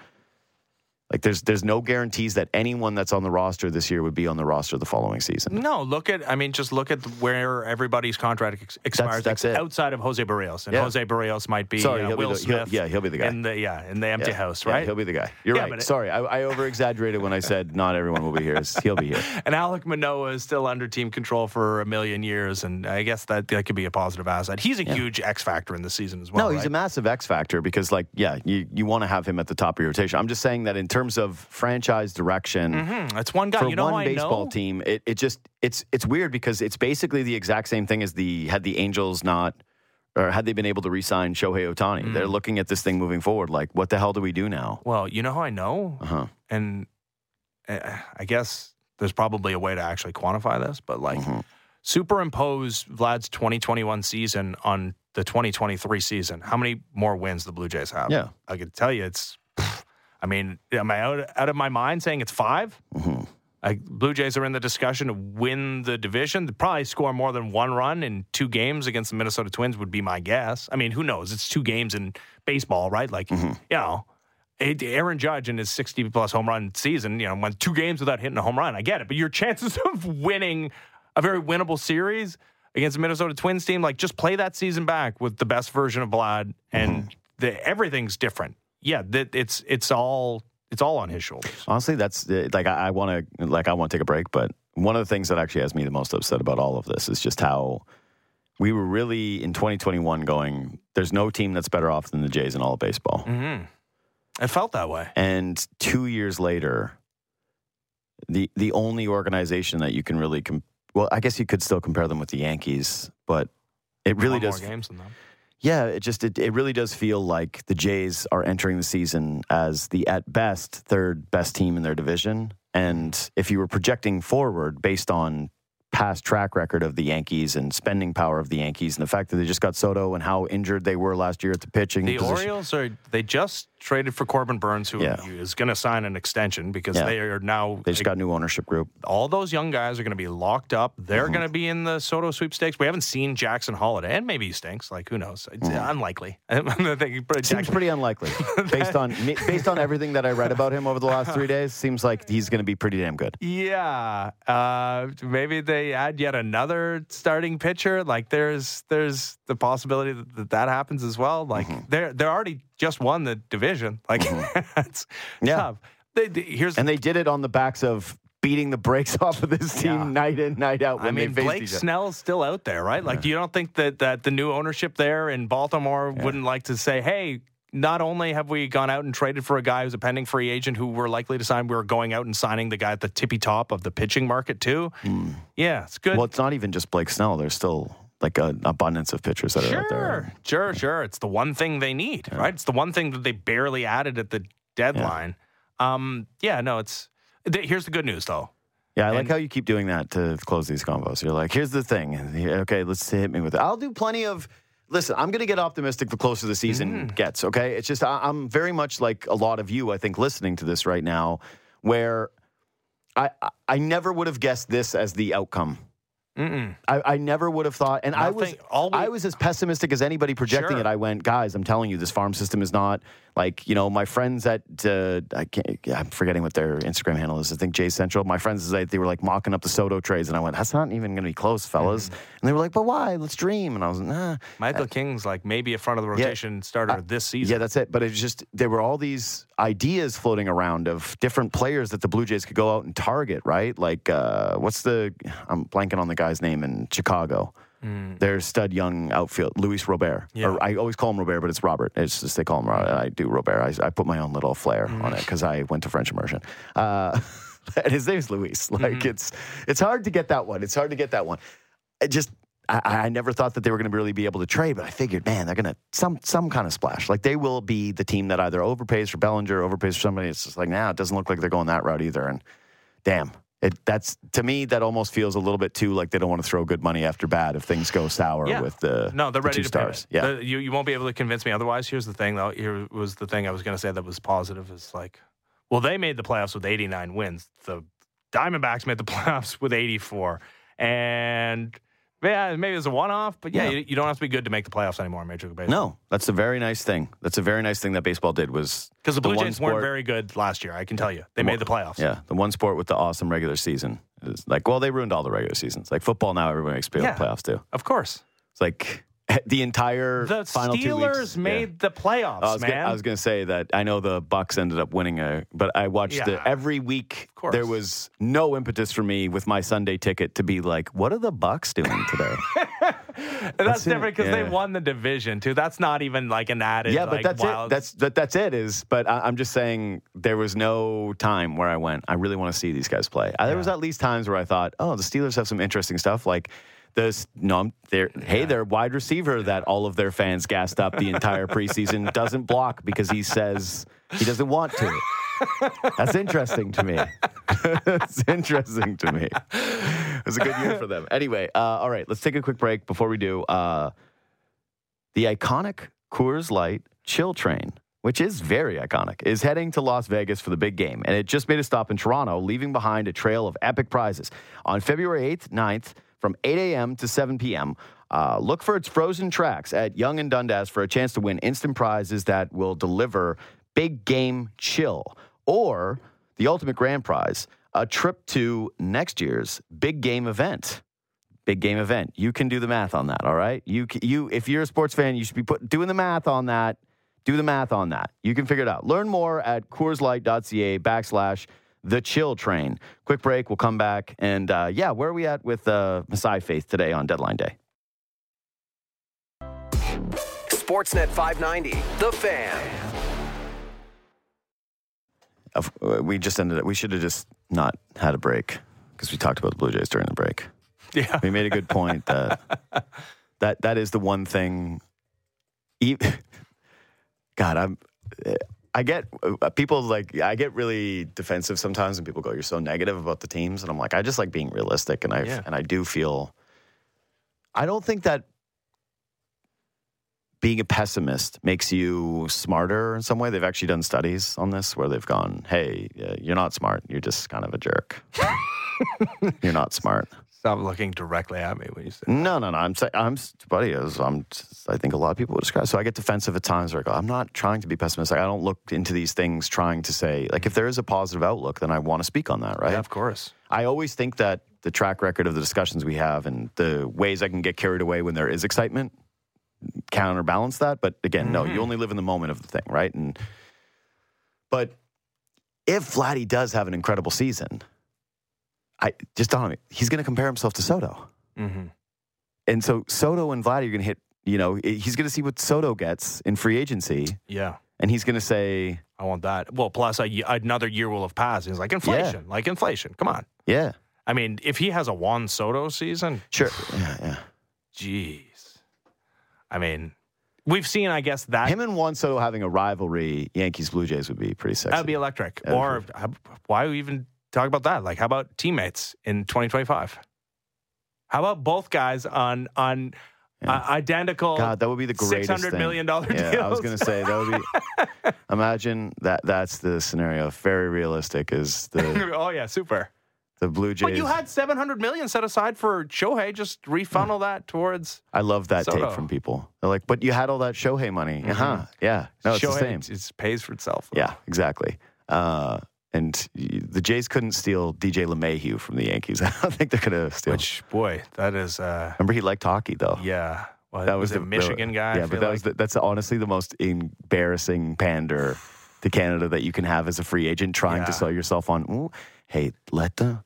like there's there's no guarantees that anyone that's on the roster this year would be on the roster the following season. No, look at. I mean, just look at where everybody's contract ex- expires that's it. outside of Jose Berrios, and Yeah. Jose Berrios might be Sorry, uh, he'll be Will the- he'll- yeah, he'll be the guy. in the yeah in the empty Yeah. house, Yeah, right? he'll be the guy. You're Yeah, right. it- Sorry, I, I over exaggerated when I said not everyone will be here. He'll be here. and Alek Manoah is still under team control for a million years, and I guess that that could be a positive asset. He's a huge X factor in the season as well. no, he's right? a massive X factor because, like, yeah, you, you want to have him at the top of your rotation. I'm just saying that in terms of franchise direction, Hmm, that's one guy. for you know one baseball team, it, it just it's it's weird because it's basically the exact same thing as the had the Angels not or had they been able to re-sign Shohei Ohtani. Hmm. They're looking at this thing moving forward. Like, what the hell do we do now? Well, you know how I know, Uh huh. and uh, I guess there's probably a way to actually quantify this, but like Mm-hmm. superimpose Vlad's 2021 season on the 2023 season. How many more wins the Blue Jays have? Yeah. I can tell you it's. I mean, am I out, out of my mind saying it's 5 Mm-hmm. Like Blue Jays are in the discussion to win the division. They'd probably score more than one run in two games against the Minnesota Twins would be my guess. I mean, who knows? It's two games in baseball, right? Like, Mm-hmm. you know, Aaron Judge in his 60 plus home run season, you know, went two games without hitting a home run. I get it. But your chances of winning a very winnable series against the Minnesota Twins team, like just play that season back with the best version of Vlad and the, everything's different. Yeah, that it's it's all it's all on his shoulders. Honestly, that's uh, like I, I want to like I want to take a break, but one of the things that actually has me the most upset about all of this is just how we were really in 2021 going. There's no team that's better off than the Jays in all of baseball. Mm-hmm. It felt that way. And two years later, the the only organization that you can really com- well, I guess you could still compare them with the Yankees, but it really does. more games than them. Yeah, it just it, it really does feel like the Jays are entering the season as the at best third best team in their division. And if you were projecting forward based on past track record of the Yankees and spending power of the Yankees and the fact that they just got Soto and how injured they were last year at the pitching The position. Orioles are they just traded for Corbin Burnes, who Yeah. is going to sign an extension because Yeah. they are now They just got new ownership group. all those young guys are going to be locked up. They're Mm-hmm. going to be in the Soto sweepstakes. We haven't seen Jackson Holliday, and maybe he stinks. Like who knows? It's unlikely. I think but Mm-hmm. Seems Jackson- pretty unlikely based on based on everything that I read about him over the last three days. Seems like he's going to be pretty damn good. Yeah, uh, maybe they add yet another starting pitcher. Like there's there's the possibility that that, that happens as well. Like Mm-hmm. they're they're already just won the division. Like mm-hmm. it's Yeah. tough. They, they- here's And they did it on the backs of beating the brakes off of this team Yeah. night in, night out I mean, Blake. Snell's still out there, right? Like, you don't think that, that the new ownership there in Baltimore wouldn't like to say, hey, not only have we gone out and traded for a guy who's a pending free agent who we're likely to sign, we're going out and signing the guy at the tippy top of the pitching market, too. Hmm. Yeah, it's good. Well, it's not even just Blake Snell. There's still like an abundance of pitchers that are out there. sure, sure. It's the one thing they need, right? It's the one thing that they barely added at the deadline. Um, yeah, no, it's. th- Here's the good news, though. Yeah, I like how you keep doing that to close these combos. You're like, here's the thing. Okay, let's hit me with it. I'll do plenty of. Listen, I'm going to get optimistic the closer the season Mm. gets. Okay, it's just I, I'm very much like a lot of you. I think listening to this right now, where I, I never would have guessed this as the outcome. I, I never would have thought, and I was Nothing- we- I was as pessimistic as anybody projecting Sure. it. I went, guys, I'm telling you, this farm system is not like you know my friends at uh, I can't, I'm forgetting what their Instagram handle is. I think Jay Central. My friends they, they were like mocking up the Soto trades, and I went, that's not even going to be close, fellas. Mm-hmm. And they were like, but why? Let's dream. And I was, like, nah. Michael King's like maybe a front of the rotation starter this season. Yeah, that's it. But it's just there were all these ideas floating around of different players that the Blue Jays could go out and target, right? Like uh, what's the I'm blanking on the guy's name in Chicago. Mm. Their stud young outfield, Luis Robert. Yeah. Or I always call him Robert, but it's Robert. It's just they call him. Robert. I do Robert. I, I put my own little flair on it mm. because I went to French immersion. Uh, and his name's Luis. Mm-hmm. Like it's it's hard to get that one. It's hard to get that one. It just I, I never thought that they were going to really be able to trade, but I figured, man, they're going to some some kind of splash. Like they will be the team that either overpays for Bellinger, overpays for somebody. It's just like now nah, it doesn't look like they're going that route either. And damn, it, that's to me that almost feels a little bit too like they don't want to throw good money after bad if things go sour Yeah. with the No, they're the ready two to stars. Yeah, The- you you won't be able to convince me otherwise. Here's the thing, though. Here was the thing I was going to say that was positive. Is like, well, they made the playoffs with 89 wins. The Diamondbacks made the playoffs with 84, and yeah, maybe it's a one-off, but yeah, Yeah. You, you don't have to be good to make the playoffs anymore in Major League Baseball. no, that's a very nice thing. That's a very nice thing that baseball did was because the Blue one Jays weren't very good last year. I can tell you, they made the playoffs. Yeah, the one sport with the awesome regular season is like, well, they ruined all the regular seasons. Like football now, everyone makes Yeah. playoffs too. Of course, It's like the entire the final two Steelers weeks, made yeah. the playoffs, I was, man. gonna, I was gonna say that I know the Bucks ended up winning a, but I watched Yeah. the every week. Of course. There was no impetus for me with my Sunday ticket to be like, what are the Bucks doing today? That's, That's different because they won the division too. That's not even like an added. yeah, but like, that's wild... it. That's that, that's it. Is but I, I'm just saying there was no time where I went. I really want to see these guys play. There was at least times where I thought, oh, the Steelers have some interesting stuff like. This no, they're, hey, their wide receiver that all of their fans gassed up the entire preseason doesn't block because he says he doesn't want to. That's interesting to me. That's interesting to me. It was a good year for them. Anyway, uh, all right, let's take a quick break. Before we do, uh, the iconic Coors Light Chill Train, which is very iconic, is heading to Las Vegas for the big game. And it just made a stop in Toronto, leaving behind a trail of epic prizes. On February 8th, 9th, from 8 a.m. to 7 p.m., uh, look for its frozen tracks at Yonge and Dundas for a chance to win instant prizes that will deliver big game chill or the ultimate grand prize, a trip to next year's big game event big game event. You can do the math on that, all right? You you if you're a sports fan, you should be put, doing the math on that. Do the math on that. You can figure it out. Learn more at CoorsLight.ca backslash the chill train. Quick break. We'll come back and uh, yeah, where are we at with uh, Messiah Faith today on deadline day? Sportsnet 590, The Fan. Of- uh, We just ended up. We should have just not had a break because we talked about the Blue Jays during the break. yeah. We made a good point that that that is the one thing. e- God, I'm. I get uh, people like I get really defensive sometimes, when people go, "You're so negative about the teams," and I'm like, I just like being realistic, and I Yeah. and I do feel. I don't think that being a pessimist makes you smarter in some way. They've actually done studies on this where they've gone, "Hey, uh, you're not smart. You're just kind of a jerk. you're not smart." Stop looking directly at me when you say. No, no, no. I'm saying, I'm, buddy. as I'm, I think a lot of people would describe. So I get defensive at times. Where I go, I'm not trying to be pessimistic. I don't look into these things trying to say, like, if there is a positive outlook, then I want to speak on that, right? Yeah, of course. I always think that the track record of the discussions we have and the ways I can get carried away when there is excitement counterbalance that. But again, no, you mm-hmm. only live in the moment of the thing, right? And but if Vladdy does have an incredible season, I just don't know. He's going to compare himself to Soto. Mm-hmm. And so Soto and Vlad are going to hit, you know, he's going to see what Soto gets in free agency. Yeah. And he's going to say, I want that. Well, plus a, another year will have passed. He's like inflation, like inflation. Come on. yeah, I mean, if he has a Juan Soto season, sure. Yeah, yeah. jeez. I mean, we've seen, I guess that Him and Juan Soto having a rivalry, Yankees Blue Jays would be pretty sexy. that'd be electric. That'd be or how, why even talk about that? Like, how about teammates in 2025? How about both guys on on uh, identical God, that would be the greatest six hundred million dollar Yeah, deals? I was going to say that would be. imagine that. That's the scenario. Very realistic. Is the oh yeah, super. the Blue Jays? But you had seven hundred million set aside for Shohei. Just refunnel that towards I love that Soto. take from people. They're like, "But you had all that Shohei money." Uh huh. Yeah. No, it's Shohei. the same. It pays for itself. Yeah, exactly. Uh, and the Jays couldn't steal DJ LeMahieu from the Yankees. I don't think they're going to steal. Which boy, that is uh Remember, he liked hockey though. yeah. Well, that was, the the Michigan the- guy. Yeah, but that like. was the, that's honestly the most embarrassing pander to Canada that you can have as a free agent trying Yeah. to sell yourself on. Ooh, hey, let the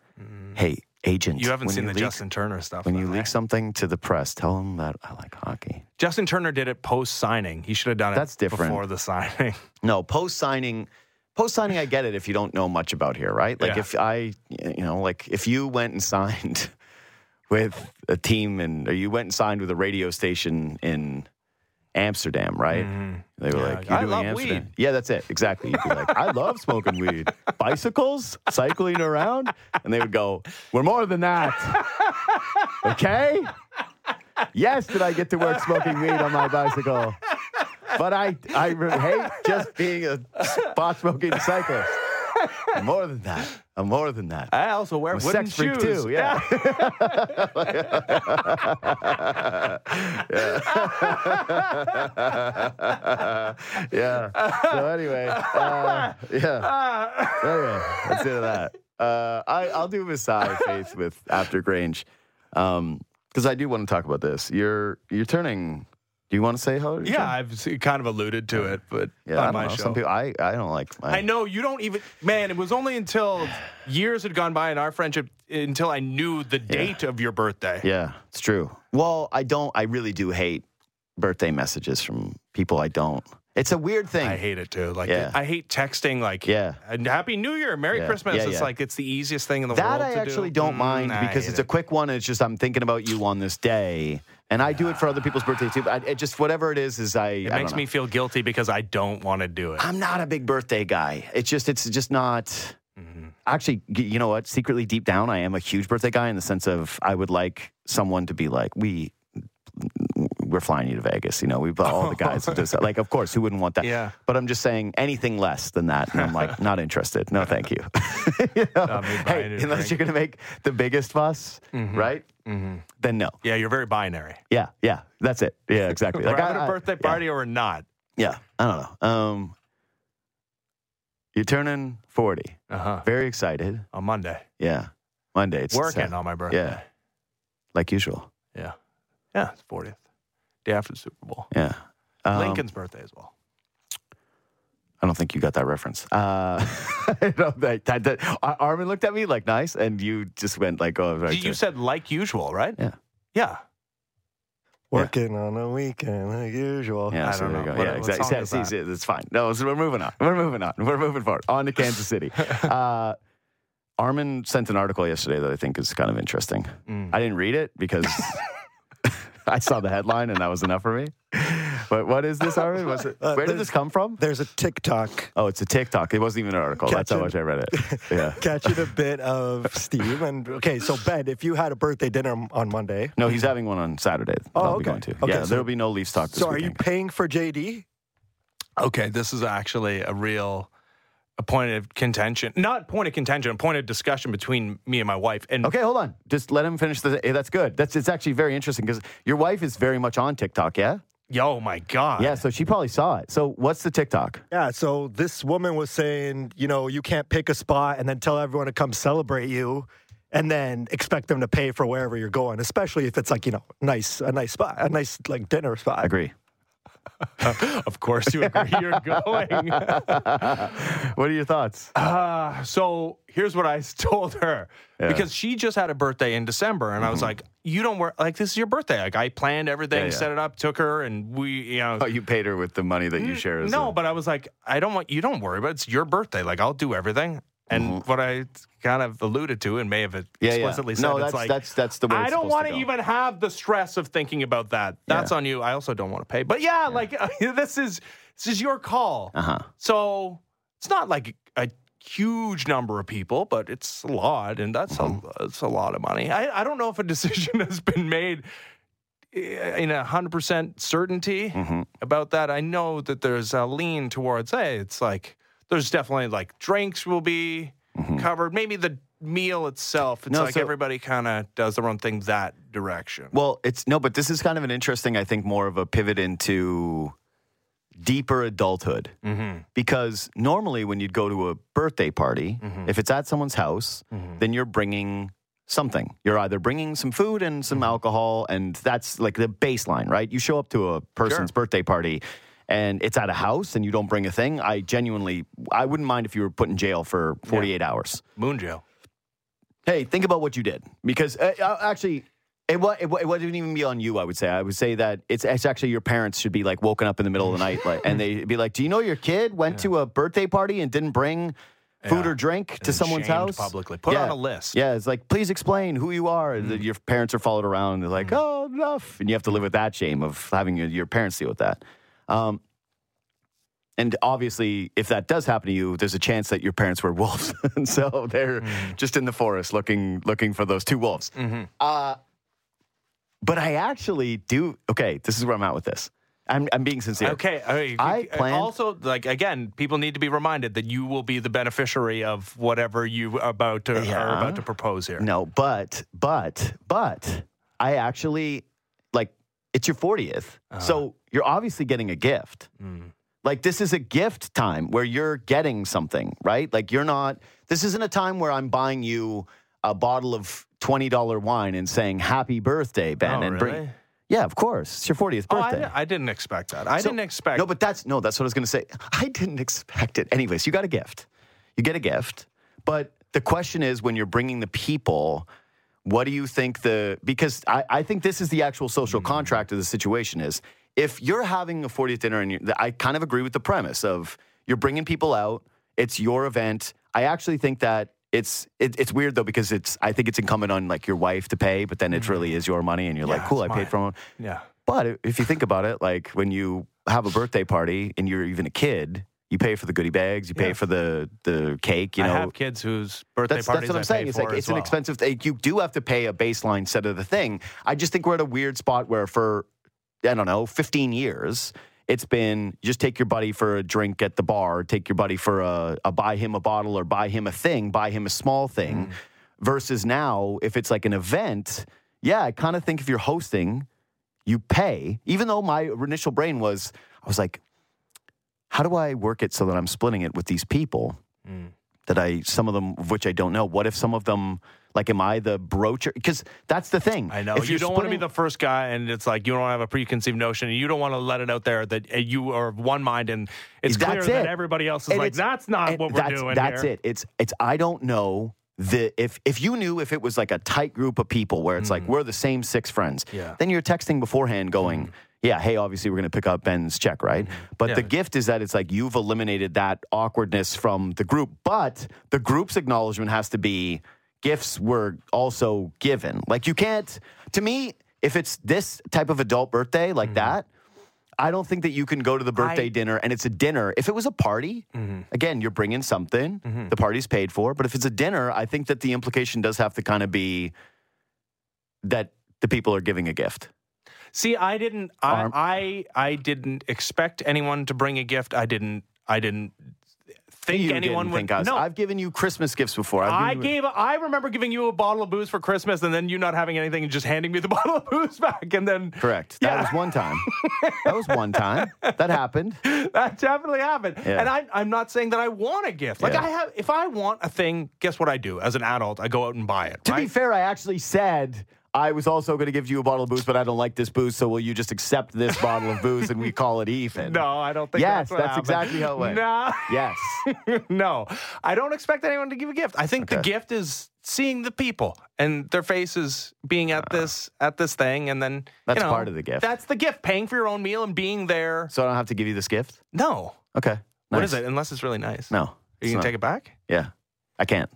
hey agent. Mm. you haven't seen the leak, Justin Turner stuff. When though, you leak something to the press, tell them that I like hockey. Justin Turner did it post signing. He should have done it That's different. before the signing. No, post signing. Post signing, I get it if you don't know much about here, right? Like Yeah. if I, you know, like if you went and signed with a team and or you went and signed with a radio station in Amsterdam, right? Mm-hmm. They were Yeah, like, You're I doing love Amsterdam. weed. Yeah, that's it. Exactly. You'd be like, I love smoking weed. Bicycles, cycling around. And they would go, We're more than that. Okay? Yes, did I get to work smoking weed on my bicycle? But I, I hate just being a spot smoking cyclist. I'm more than that. I'm more than that. I also wear I'm a wooden sex freak shoes. too. Yeah. yeah. So anyway, uh, yeah. Anyway, that's it of that. Uh, I, I'll do Messiah Faith with After Grange because I do want to talk about this. You're you're turning. Do you want to say how? old Yeah, turning? I've kind of alluded to it, but yeah. On my know. show. Some people, I I don't like. My, I know you don't even. Man, it was only until years had gone by in our friendship until I knew the date of your birthday. Yeah, it's true. Well, I don't. I really do hate birthday messages from people I don't. It's a weird thing. I hate it too. Like Yeah. I hate texting. Like Yeah. Happy New Year, Merry Yeah. Christmas. Yeah, it's like it's the easiest thing in the world. that world. I to actually do. don't Mm, mind I because it's a quick one. It's just I'm thinking about you on this day, and I do it for other people's birthdays too. But I, it just whatever it is is I. It I makes me feel guilty because I don't want to do it. I'm not a big birthday guy. It's just it's just not. Mm-hmm. Actually, you know what? Secretly, deep down, I am a huge birthday guy in the sense of I would like someone to be like, we, we're flying you to Vegas. You know, we've all the guys who just like, of course, who wouldn't want that? Yeah. But I'm just saying anything less than that, and I'm like, not interested. No, thank you. You know? Hey, buying you a unless drink. you're gonna make the biggest fuss, right? Then no. yeah, you're very binary. Yeah, yeah, that's it. Yeah, exactly. Like, I- a birthday yeah. party or not. Yeah, I don't know. Um, you're turning 40. Uh huh. Very excited. On Monday, Yeah. Monday. It's working on my birthday. Yeah. Like usual. yeah, yeah. It's 40th, day after the Super Bowl. Yeah. Um, Lincoln's birthday as well. I don't think you got that reference. Uh, I don't that, that, Armin looked at me like nice, and you just went like, "Oh, right." You said like usual, right? Yeah. Yeah. Working on a weekend like usual. Yeah, I so don't know. What- yeah, exactly. song See, is see, see, it's fine. No, so we're moving on. We're moving on. We're moving forward. On to Kansas City. Uh, Armin sent an article yesterday that I think is kind of interesting. Mm. I didn't read it because I saw the headline and that was enough for me. But what is this, Armin? Was it, Uh, where did this come from? There's a TikTok Oh, it's a TikTok. It wasn't even an article. That's how much I read it. Yeah. catching a bit of steam. And okay, so Ben, if you had a birthday dinner on Monday, No, he's having one on Saturday. Oh, I'll be okay. going to. Okay, yeah, so- there'll be no Leafs talk this so are you paying for JD? Okay, this is actually a real a point of contention. Not point of contention, a point of discussion between me and my wife. And Okay, hold on. Just let him finish the. eh, That's good. That's it's actually very interesting because your wife is very much on TikTok. Yeah. yo, my God. Yeah. So she probably saw it. So what's the TikTok? Yeah, so this woman was saying, you know, you can't pick a spot and then tell everyone to come celebrate you and then expect them to pay for wherever you're going, especially if it's like, you know, nice a nice spot, a nice like dinner spot. I agree. Of course you agree you're going. What are your thoughts? Uh, so here's what I told her Yeah. because she just had a birthday in December, and I was like, "You don't work like this is your birthday." Like I planned everything, Yeah, yeah. set it up, took her, and we, you know. Oh, you paid her with the money that you share. As no, a- but I was like, I don't want you. Don't worry, but it's your birthday. Like I'll do everything. And what I kind of alluded to, and may have Mm-hmm. yeah, yeah. explicitly said, No, it's that's like that's that's the way. I don't want to go. even have the stress of thinking about that. That's Yeah. on you. I also don't want to pay. But yeah, like this is this is your call. Uh huh. So it's not like a huge number of people, but it's a lot, and that's Mm-hmm. a it's a lot of money. I, I don't know if a decision has been made in a hundred percent certainty Mm-hmm. about that. I know that there's a lean towards hey, it's like there's definitely like drinks will be covered. Maybe the meal itself. It's Mm-hmm. No, like so- everybody kind of does their own thing that direction. Well, it's no, but this is kind of an interesting. I think more of a pivot into deeper adulthood Mm-hmm. because normally when you'd go to a birthday party, Mm-hmm. if it's at someone's house, then you're bringing something. You're either bringing some food and some Mm-hmm. alcohol, and that's like the baseline, right? You show up to a person's birthday party. And it's at a house, and you don't bring a thing. I genuinely, I wouldn't mind if you were put in jail for 48 hours. Moon jail. Hey, think about what you did because uh, uh, actually, it, it, it wouldn't even be on you. I would say. I would say that it's, it's actually your parents should be like woken up in the middle of the night, like, and they'd be like, "Do you know your kid went to a birthday party and didn't bring food Yeah. or drink to And someone's house publicly. Put yeah. on a list. Yeah, it's like please explain who you are. Then Your parents are followed around. And they're like, oh, enough, and you have to live with that shame of having your, your parents deal with that. Um, and obviously, if that does happen to you, there's a chance that your parents were wolves, and so they're just in the forest looking looking for those two wolves. Uh, but I actually do. Okay, this is where I'm at with this. I'm, I'm being sincere. Okay. I, I planned- also like again, people need to be reminded that you will be the beneficiary of whatever you about to Yeah. are about to propose here. No, but but but I actually it's your 40th. So uh-huh. you're obviously getting a gift. Mm. Like this is a gift time where you're getting something, right? Like you're not this isn't a time where I'm buying you a bottle of $20 wine and saying happy birthday, Ben Oh, and really? Yeah, of course. It's your 40th Oh, I, birthday. I didn't expect that. I So- didn't expect. No, but that's no, that's what I was going to say. I didn't expect it. Anyways, you got a gift. You get a gift. But the question is when you're bringing the people, what do you think the because I, I think this is the actual social hmm. contract of the situation is if you're having a 40th dinner and I kind of agree with the premise of you're bringing people out, it's your event. I actually think that it's it, it's weird though because it's I think it's incumbent on like your wife to pay, but then it hmm. really is your money and you're Yeah, like, cool, I it's paid mine. for it. yeah. But if you think about it, like when you have a birthday party and you're even a kid, you pay for the goodie bags, you pay Yeah. for the the cake. You I know, have kids whose birthday that's parties that's what I I'm saying. pay It's like it's an well. expensive thing. You do have to pay a baseline set of the thing. I just think we're at a weird spot where for I don't know, 15 years. It's been just take your buddy for a drink at the bar, take your buddy for a, a buy him a bottle or buy him a thing, buy him a small thing. Mm. Versus now, if it's like an event, yeah, I kind of think if you're hosting, you pay. Even though my initial brain was, I was like, how do I work it so that I'm splitting it with these people that I, some of them of which I don't know? What if some of them, like, am I the broacher? Because that's the thing. I know If you don't want to be the first guy, and it's like you don't have a preconceived notion, and you don't want to let it out there that uh, you are of one mind, and it's clear That's that everybody else is And like, "That's not what we're doing." That's here. it. It's it's I don't know the if if you knew if it was like a tight group of people where it's like we're the same six friends, Mm. Yeah. then you're texting beforehand going. Yeah, hey, obviously we're going to pick up Ben's check, right? Mm-hmm. But the gift is that it's like you've eliminated that awkwardness from the group. But the group's acknowledgement has to be gifts were also given. Like you can't, to me, if it's this type of adult birthday like mm-hmm. that, I don't think that you can go to the birthday I- dinner and it's a dinner. If it was a party, mm-hmm. again, you're bringing something, the party's paid for. But if it's a dinner, I think that the implication does have to kind of be that the people are giving a gift. See, I didn't. I, I I didn't expect anyone to bring a gift. I didn't. I didn't think You anyone didn't would. think was, no, I've given you Christmas gifts before. I gave. I remember giving you a bottle of booze for Christmas, and then you not having anything and just handing me the bottle of booze back, and then Correct. That Yeah. was one time. that was one time. That happened. that definitely happened. Yeah. And I, I'm not saying that I want a gift. Like Yeah. I have, if I want a thing, guess what I do? As an adult, I go out and buy it. To right? be fair, I actually said I was also going to give you a bottle of booze, but I don't like this booze, so will you just accept this bottle of booze and we call it even? no, I don't think. Yes, that's, what that's exactly how it went. No, Yes. no, I don't expect anyone to give a gift. I think the gift is seeing the people and their faces being at ah. this at this thing, and then you That's know, part of the gift. That's the gift. Paying for your own meal and being there. So I don't have to give you this gift? No, Okay. what Nice. is it? Unless it's really nice. No. Are you can take it back. Yeah. I can't.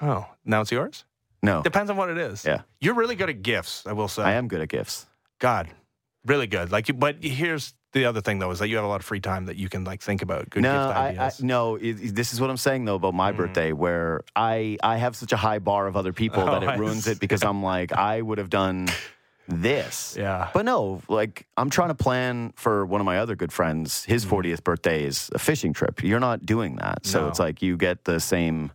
Oh, now it's yours. No. Depends on what it is. Yeah. You're really good at gifts, I will say. I am good at gifts. God, really good. Like, you, but here's the other thing though is that you have a lot of free time that you can like think about good no, gift I, I, ideas. no. It, it- this is what I'm saying though about my mm. birthday, where I I have such a high bar of other people that Oh, it I ruins it because I'm like I would have done this. Yeah. But no, like I'm trying to plan for one of my other good friends. His mm. 40th birthday is a fishing trip. You're not doing that, so No. it's like you get the same.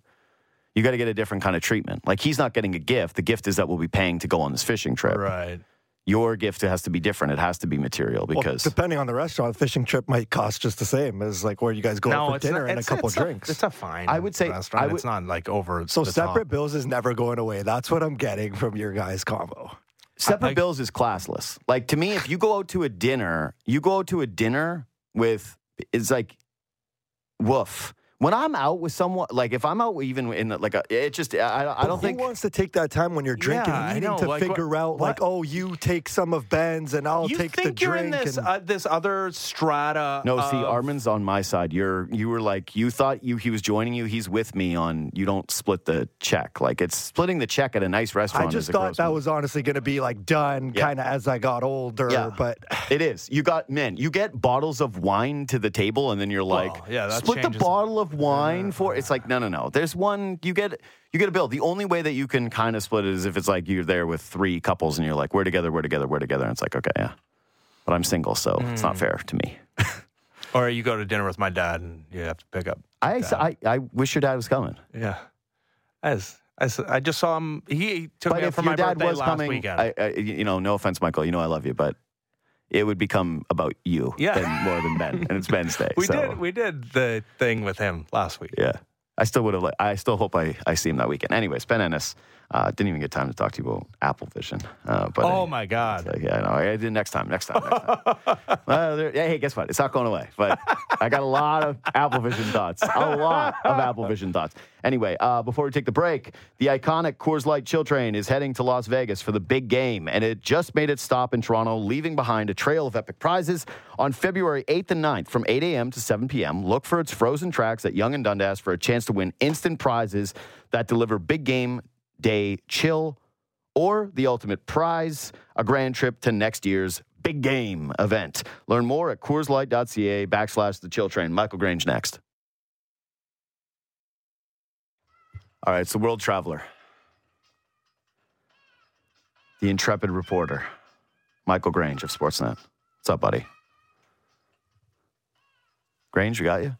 You got to get a different kind of treatment. Like he's not getting a gift. The gift is that we'll be paying to go on this fishing trip. right. Your gift has to be different. It has to be material Well, because depending on the restaurant, the fishing trip might cost just the same as like where you guys go out for dinner not, and a couple it's drinks. it's a fine. I would say- restaurant. I would- it's not like over. so the separate top. bills is never going away. That's what I'm getting from your guys' combo. Separate like- bills is classless. Like to me, if you go out to a dinner, you go out to a dinner with it's like woof. When I'm out with someone, like if I'm out even in like a, it just I, I don't who think who wants to take that time when you're drinking Yeah, I and eating to like, figure what- out like, what- oh, you take some of Ben's and I'll you take think the You think you're in this and, uh, this other strata? no. see, of- Armin's on my side. You're you were like you thought you he was joining you. He's with me on. You don't split the check. Like it's splitting the check at a nice restaurant. I just is a thought gross that move. was honestly going to be like done Yeah. kind of as I got older. Yeah. But It is. You got men. You get bottles of wine to the table, and then you're like, Well, yeah, that split the bottle of wine for. It's like no, no, no. There's one. You get you get a bill. The only way that you can kind of split it is if it's like you're there with three couples, and you're like, we're together, we're together, we're together. And it's like, okay, yeah, but I'm single, so it's Mm. not fair to me. or you go to dinner with my dad and you have to pick up. I, I I wish your dad was coming. Yeah, as as I just saw him. He took But me out for my dad birthday was last coming, weekend. I, I, you know, no offense, Michael. You know I love you, but it would become about you Yeah. than more than Ben, and it's Ben's day. we so. did we did the thing with him last week. Yeah. I still would have. I still hope I, I see him that weekend. Anyways, Ben Ennis uh, didn't even get time to talk to you about Apple Vision. Uh, but Oh uh, my God! like, yeah, I know. I did next time. Next time. Next time. well, there, hey, guess what? It's not going away. But I got a lot of Apple Vision thoughts. A lot of Apple Vision thoughts. Anyway, uh, before we take the break, the iconic Coors Light Chill Train is heading to Las Vegas for the big game, and it just made its stop in Toronto, leaving behind a trail of epic prizes on February 8th and 9th from 8 a.m. to 7 p.m. Look for its frozen tracks at Yonge and Dundas for a chance to win instant prizes that deliver big game day chill or the ultimate prize, a grand trip to next year's big game event. Learn more at CoorsLight.ca backslash the chill train. Michael Grange next. All right, the world traveler, the intrepid reporter, Michael Grange of Sportsnet. What's up, buddy? Grange, we got you?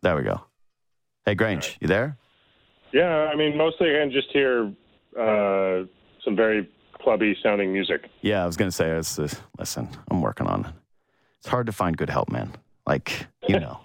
There we go. Hey, Grange, you there? Yeah, I mean, mostly I can just hear uh, some very clubby sounding music. Yeah, I was gonna say, it's, uh, listen, I'm working on it. It's hard to find good help, man. Like, you know,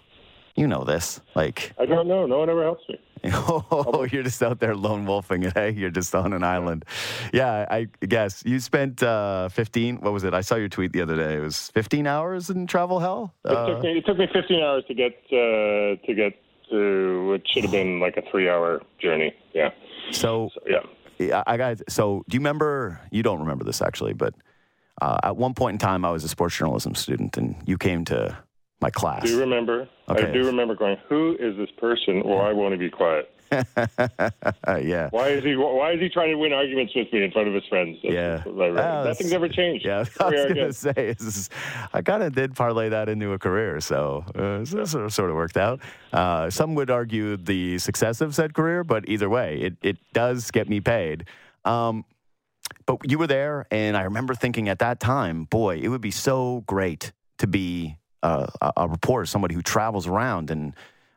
you know this. Like, I don't know. No one ever helps me. oh, you're just out there lone wolfing it. Hey, you're just on an island. Yeah, I guess you spent uh, 15. What was it? I saw your tweet the other day. It was 15 hours in travel hell. It, Uh, took me, it took me 15 hours to get uh, to get to what should have been like a three-hour journey. Yeah. so So, yeah. Yeah, I got. So, do you remember? You don't remember this actually, but uh, at one point in time, I was a sports journalism student, and you came to my class. Do you remember? Okay. I do remember going. Who is this person? Why won't he be quiet? yeah. Why is he? Why is he trying to win arguments with me in front of his friends? That's Yeah. what I read. Ah, Nothing's ever changed. Yeah, I was gonna again. say, is, I kind of did parlay that into a career, so uh, so- so- sort of worked out. Uh, some would argue the success of said career, but either way, it it does get me paid. Um, but you were there, and I remember thinking at that time, boy, it would be so great to be uh, a, a reporter, somebody who travels around and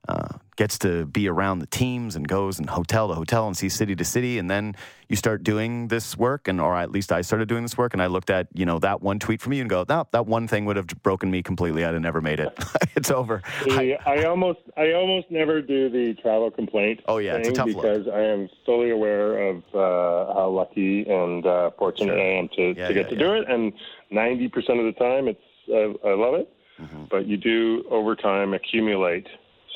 uh, gets to be around the teams and goes and hotel to hotel and sees city to city, and then you start doing this work, and or at least I started doing this work, and I looked at you know that one tweet from you and go, no, that one thing would have broken me completely. I'd have never made it. it's over. The, I almost, I almost never do the travel complaint. Oh, yeah, it's a tough look. because I am fully aware of uh, how lucky and uh, fortunate Sure. I am to, Yeah, to get yeah, to yeah. do it. And ninety percent of the time, it's I, I love it. Mm-hmm. But you do over time accumulate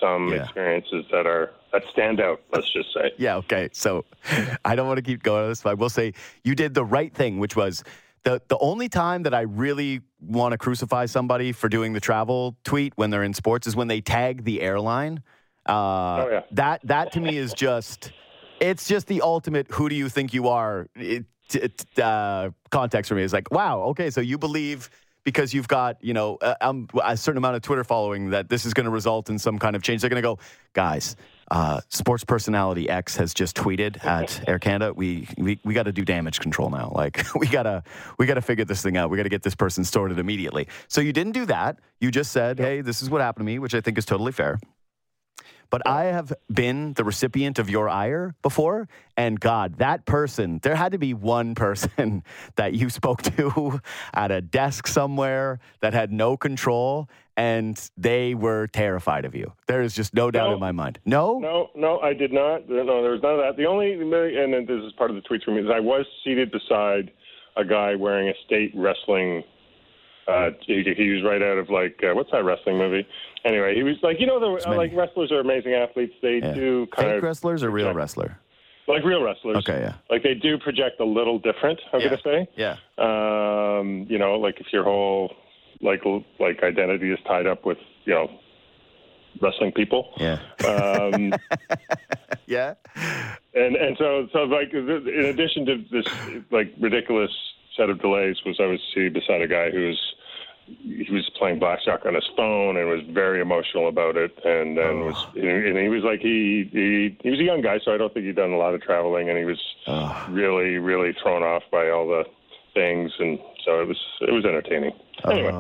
some Yeah. experiences that are that stand out. Let's just say. Yeah, okay. So I don't want to keep going on this, but I will say you did the right thing, which was the the only time that I really want to crucify somebody for doing the travel tweet when they're in sports is when they tag the airline. Uh, Oh, yeah. That that to me is just it's just the ultimate. Who do you think you are? It, it, uh, context for me is like, wow, okay, so you believe because you've got you know a, um, a certain amount of Twitter following that this is going to result in some kind of change. They're going to go, guys. Uh, sports personality X has just tweeted at Air Canada. We we, we got to do damage control now. Like we gotta we gotta figure this thing out. We got to get this person sorted immediately. So you didn't do that. You just said, hey, this is what happened to me, which I think is totally fair. But I have been the recipient of your ire before, and God, that person, there had to be one person that you spoke to at a desk somewhere that had no control, and they were terrified of you. There is just no doubt No. in my mind. No? No, no, I did not. No, there was none of that. The only, and this is part of the tweets from me, is I was seated beside a guy wearing a state wrestling Uh, he, he was right out of like uh, what's that wrestling movie? Anyway, he was like you know the uh, like wrestlers are amazing athletes. They Yeah. do kind Fake of wrestlers or real project- wrestler? like real wrestlers. Okay, yeah. Like they do project a little different. I'm Yeah. gonna say. Yeah. Um, you know, like if your whole like like identity is tied up with you know wrestling people. Yeah. Um, yeah. and and so so like in addition to this like ridiculous set of delays was I was sitting beside a guy who was he was playing blackjack on his phone and was very emotional about it. And then oh. was and he was like he, he he was a young guy so I don't think he'd done a lot of traveling. And he was really really thrown off by all the things. And so it was it was entertaining. Anyway.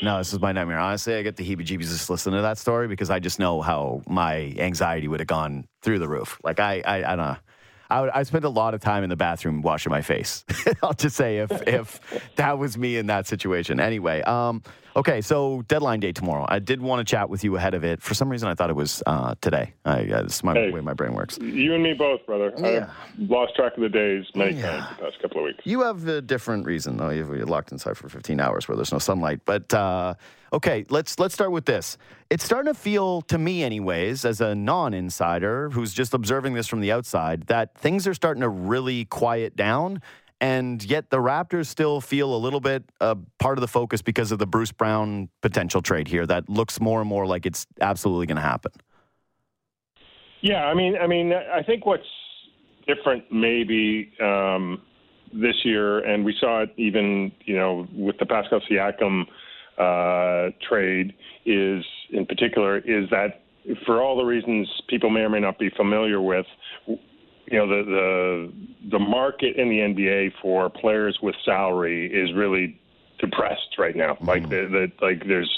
No, this is my nightmare. Honestly, I get the heebie-jeebies just listening to that story because I just know how my anxiety would have gone through the roof. Like I, I, I don't know. I, would, I spent a lot of time in the bathroom washing my face. I'll just say if if that was me in that situation. Anyway, um, okay, so deadline day tomorrow. I did want to chat with you ahead of it. For some reason, I thought it was uh, today. I, uh, this is my Hey. way my brain works. you and me both brother Yeah. I've lost track of the days many Yeah. times the past couple of weeks You have a different reason, though. You're locked inside for 15 hours where there's no sunlight. But uh, okay, let's let's start with this. It's starting to feel to me, anyways, as a non-insider who's just observing this from the outside, that things are starting to really quiet down. And yet the Raptors still feel a little bit uh, part of the focus because of the Bruce Brown potential trade here. That looks more and more like it's absolutely going to happen. Yeah, I mean, I mean, I think what's different maybe um, this year, and we saw it even, you know, with the Pascal Siakam uh, trade, is in particular is that for all the reasons people may or may not be familiar with, you know, the the the market in the NBA for players with salary is really depressed right now. Like the, the like there's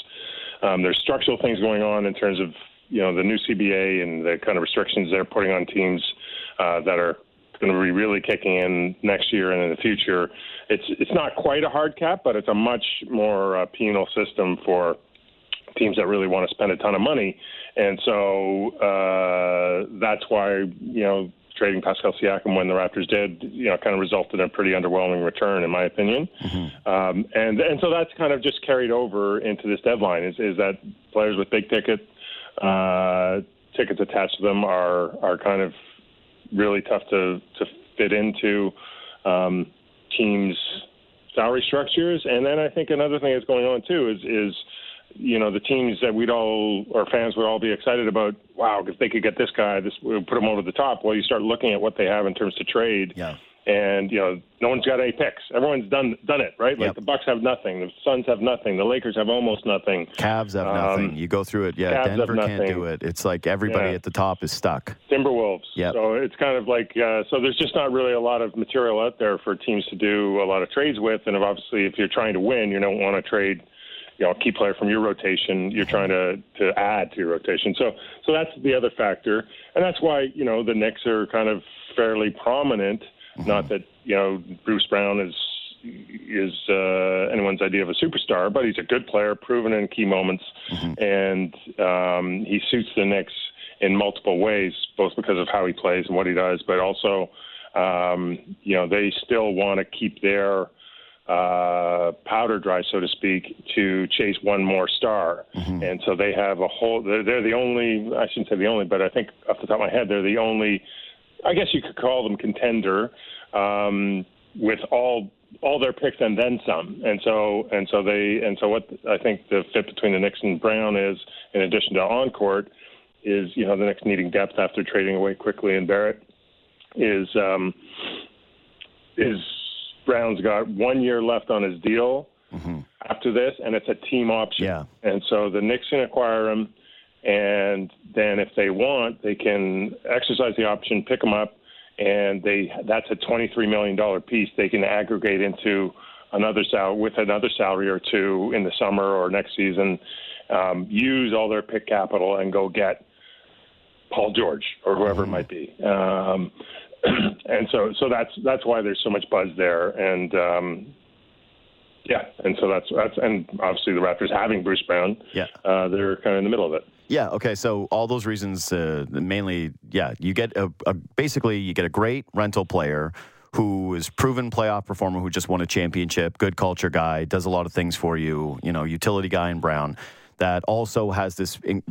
um, there's structural things going on in terms of you know the new CBA and the kind of restrictions they're putting on teams uh, that are going to be really kicking in next year and in the future. It's it's not quite a hard cap, but it's a much more uh, penal system for teams that really want to spend a ton of money, and so uh, that's why you know trading Pascal Siakam when the Raptors did, you know, kind of resulted in a pretty underwhelming return, in my opinion. Um, and and so that's kind of just carried over into this deadline. Is is that players with big ticket uh, tickets attached to them are are kind of really tough to to fit into um, teams' salary structures. And then I think another thing that's going on too is is you know the teams that we'd all or fans would all be excited about. Wow, if they could get this guy, this would put them over the top. Well, you start looking at what they have in terms of trade. Yeah. And you know, no one's got any picks. Everyone's done done it, right? Like Yep. the Bucks have nothing, the Suns have nothing, the Lakers have almost nothing. Cavs have Um, nothing. You go through it. Yeah, Cavs Denver can't do it. It's like everybody Yeah. at the top is stuck. Timberwolves. Yep. So it's kind of like uh, so. There's just not really a lot of material out there for teams to do a lot of trades with, and obviously if you're trying to win, you don't want to trade, you know, a key player from your rotation. You're trying to to add to your rotation. So so that's the other factor, and that's why you know the Knicks are kind of fairly prominent. Not that you know Bruce Brown is is uh, anyone's idea of a superstar, but he's a good player, proven in key moments, and um, he suits the Knicks in multiple ways, both because of how he plays and what he does, but also, um, you know, they still want to keep their uh, powder dry, so to speak, to chase one more star. And so they have a whole. They're, they're the only. I shouldn't say the only, but I think off the top of my head, they're the only. I guess you could call them contender um, with all all their picks and then some. And so and so they and so what I think the fit between the Knicks and Brown is, in addition to on court, is you know the Knicks needing depth after trading away Quickley and Barrett is um, is Brown's got one year left on his deal after this, and it's a team option. Yeah. And so the Knicks can acquire him, and then if they want, they can exercise the option, pick him up, and they that's a twenty-three million dollar piece. They can aggregate into another sal with another salary or two in the summer or next season. Um, use all their pick capital and go get Paul George or whoever it might be. Um, and so so that's that's why there's so much buzz there and um, yeah and so that's that's and obviously the Raptors having Bruce Brown Yeah. uh, they're kind of in the middle of it. Yeah. Okay. So all those reasons, uh, mainly, yeah, you get a, a basically you get a great rental player who is proven playoff performer, who just won a championship, good culture guy, does a lot of things for you, you know, utility guy in Brown, that also has this in-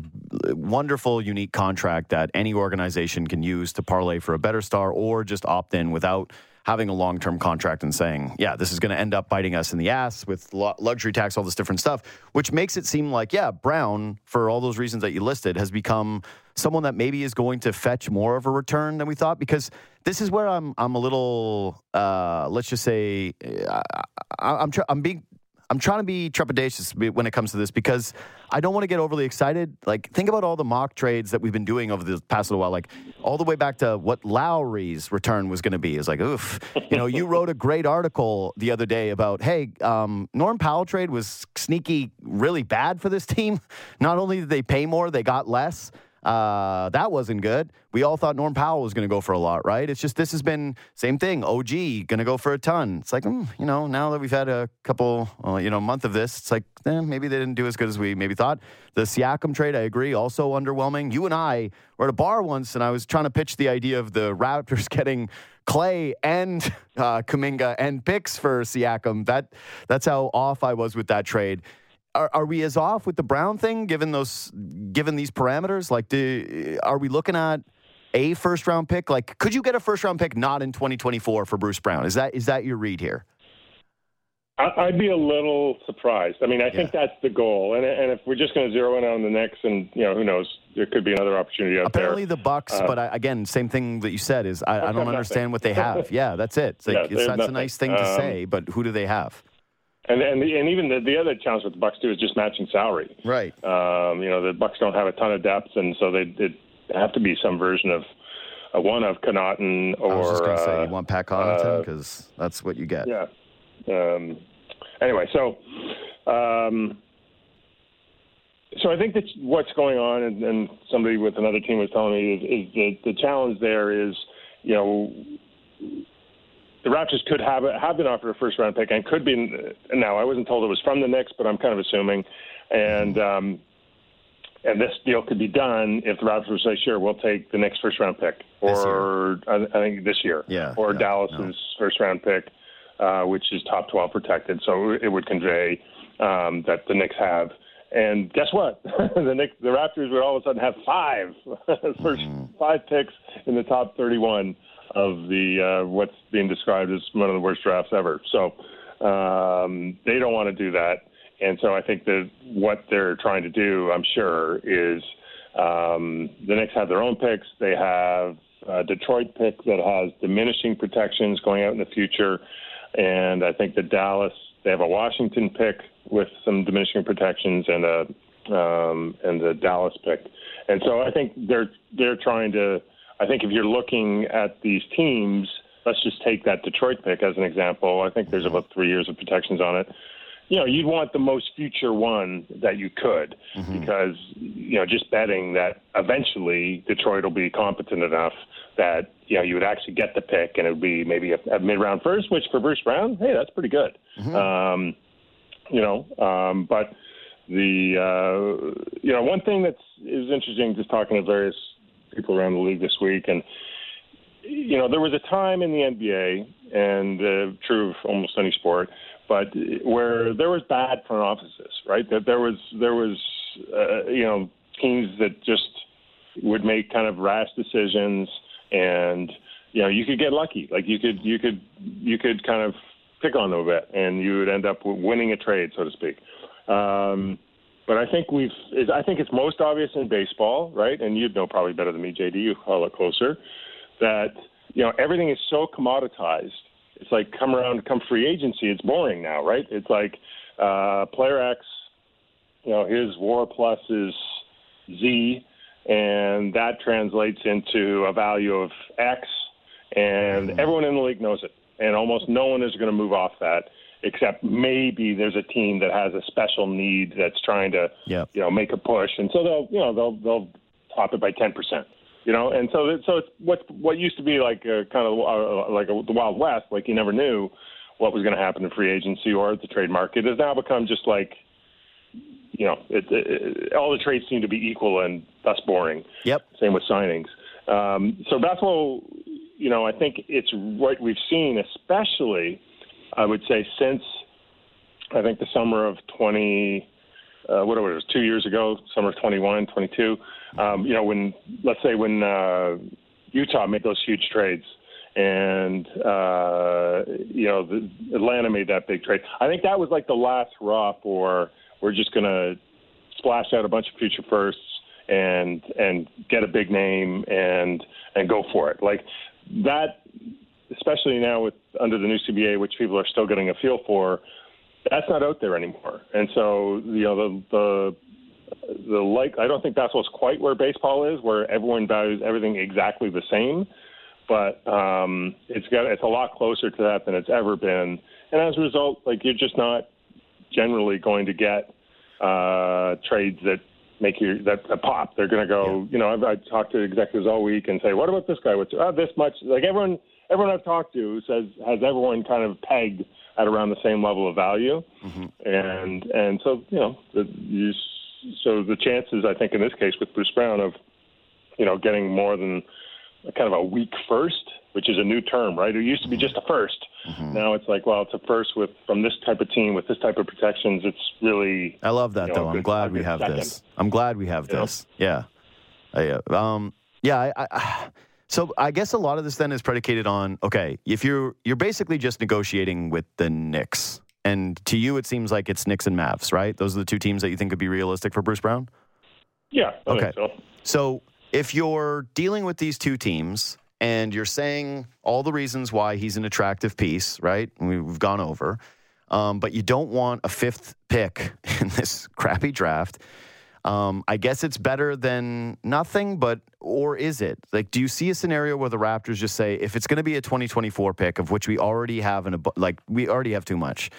wonderful, unique contract that any organization can use to parlay for a better star or just opt in without having a long term contract and saying, yeah, this is going to end up biting us in the ass with lu- luxury tax, all this different stuff, which makes it seem like, yeah, Brown, for all those reasons that you listed, has become someone that maybe is going to fetch more of a return than we thought because this is where I'm I'm a little uh, let's just say uh, I, I'm tr- I'm being I'm trying to be trepidatious when it comes to this because I don't want to get overly excited. Like, think about all the mock trades that we've been doing over the past little while, like all the way back to what Lowry's return was going to be. Is like, oof. You know, you wrote a great article the other day about, hey, um, Norm Powell trade was sneaky, really bad for this team. Not only did they pay more, they got less. Uh, that wasn't good. We all thought Norm Powell was going to go for a lot, right? It's just this has been same thing. OG going to go for a ton. It's like mm, you know now that we've had a couple, uh, you know, month of this, it's like eh, maybe they didn't do as good as we maybe thought. The Siakam trade, I agree, also underwhelming. You and I were at a bar once, and I was trying to pitch the idea of the Raptors getting Klay and uh, Kuminga and picks for Siakam. That that's how off I was with that trade are, are we as off with the Brown thing given those given these parameters? Like, do, are we looking at a first round pick? Like, could you get a first round pick not in 2024 for Bruce Brown? Is that is that your read here? I'd be a little surprised. I mean, I think that's the goal, and and if we're just going to zero in on the Knicks, and you know, who knows, there could be another opportunity out Apparently there. the Bucks, Uh, but I, again, same thing that you said is I, I don't nothing. understand what they have. yeah, that's it. It's like Yeah, it's, that's have a nice thing to Um, say, but who do they have? And and the, and even the, the other challenge with the Bucks too is just matching salary. Right. Um, you know, the Bucks don't have a ton of depth, and so they it have to be some version of uh, one of Connaughton or I was just going to say uh, you want Pat Connaughton uh, because that's what you get. Yeah. Um, anyway, so um, so I think that what's going on, and, and somebody with another team was telling me is, is the the challenge there is, you know, the Raptors could have have been offered a first round pick and could be. Now I wasn't told it was from the Knicks, but I'm kind of assuming, and. Um, and this deal could be done if the Raptors would say, "Sure, we'll take the next first round pick," or I, I think this year, Yeah, or yeah, Dallas's no. first round pick, uh, which is top 12 protected. So it would convey um, that the Knicks have. And guess what? the Knicks, the Raptors would all of a sudden have five first Mm-hmm. five picks in the top 31 of the uh, what's being described as one of the worst drafts ever. So um, they don't want to do that. And so I think that what they're trying to do, I'm sure, is um, the Knicks have their own picks. They have a Detroit pick that has diminishing protections going out in the future, and I think the Dallas they have a Washington pick with some diminishing protections and a um, and the Dallas pick, and so I think they're they're trying to. I think if you're looking at these teams, let's just take that Detroit pick as an example. I think there's about three years of protections on it you know, you'd want the most future one that you could because, you know, just betting that eventually Detroit will be competent enough that, you know, you would actually get the pick and it would be maybe a, a mid round first, which for Bruce Brown, hey, that's pretty good. Um, you know, um, but the, uh, you know, one thing that's is interesting just talking to various people around the league this week and, you know, there was a time in the NBA, and uh, true of almost any sport, but where there was bad front offices, right? That there was there was uh, you know teams that just would make kind of rash decisions, and you know you could get lucky, like you could you could you could kind of pick on them a bit, and you would end up winning a trade, so to speak. Um, but I think we've I think it's most obvious in baseball, right? And you'd know probably better than me, JD. You follow it closer. That you know everything is so commoditized it's like come around come free agency it's boring now right it's like uh player x you know his war plus is z and that translates into a value of x and everyone in the league knows it and almost no one is going to move off that except maybe there's a team that has a special need that's trying to Yep. you know make a push and so they'll you know they'll they'll top it by 10% you know and so that- so it's what what used to be like a kind of uh, like a, the wild west like you never knew what was going to happen in free agency or the trade market has now become just like you know it, it, all the trades seem to be equal and thus boring Yep. same with signings. Um, so basketball, you know, I think it's what we've seen, especially, I would say, since I think the summer of 20, uh, whatever it was, two years ago, summer of 21, 22. Um, you know, when let's say when uh, Utah made those huge trades, and uh, you know, the, Atlanta made that big trade. I think that was like the last hurrah for we're just to splash out a bunch of future firsts and and get a big name and and go for it. Like that, especially now with under the new CBA, which people are still getting a feel for. That's not out there anymore, and so you know the the the like. I don't think that's what's quite where baseball is, where everyone values everything exactly the same. But um, it's got it's a lot closer to that than it's ever been, and as a result, like you're just not generally going to get uh, trades that make you that, that pop. They're going to go. Yeah. You know, I've, I've talked to executives all week and say, "What about this guy? What's uh, this much?" Like everyone, everyone I've talked to says has everyone kind of pegged at around the same level of value, mm-hmm. and and so you know, the, you, so the chances I think in this case with Bruce Brown of you know getting more than kind of a weak first, which is a new term, right? It used to be just a 1st mm-hmm. Now it's like, well, it's a first with from this type of team with this type of protections. It's really. I love that you know, though. I'm glad we have second. this. I'm glad we have you this. Know? Yeah. Uh, um. Yeah. I, I, so I guess a lot of this then is predicated on okay, if you're you're basically just negotiating with the Knicks, and to you it seems like it's Knicks and Mavs, right? Those are the two teams that you think could be realistic for Bruce Brown. Yeah. okay. so. so if you're dealing with these two teams and you're saying all the reasons why he's an attractive piece, right? We've gone over, um, but you don't want a fifth pick in this crappy draft. Um, I guess it's better than nothing, but or is it? Like, do you see a scenario where the Raptors just say, if it's going to be a 2024 pick, of which we already have an like we already have too much,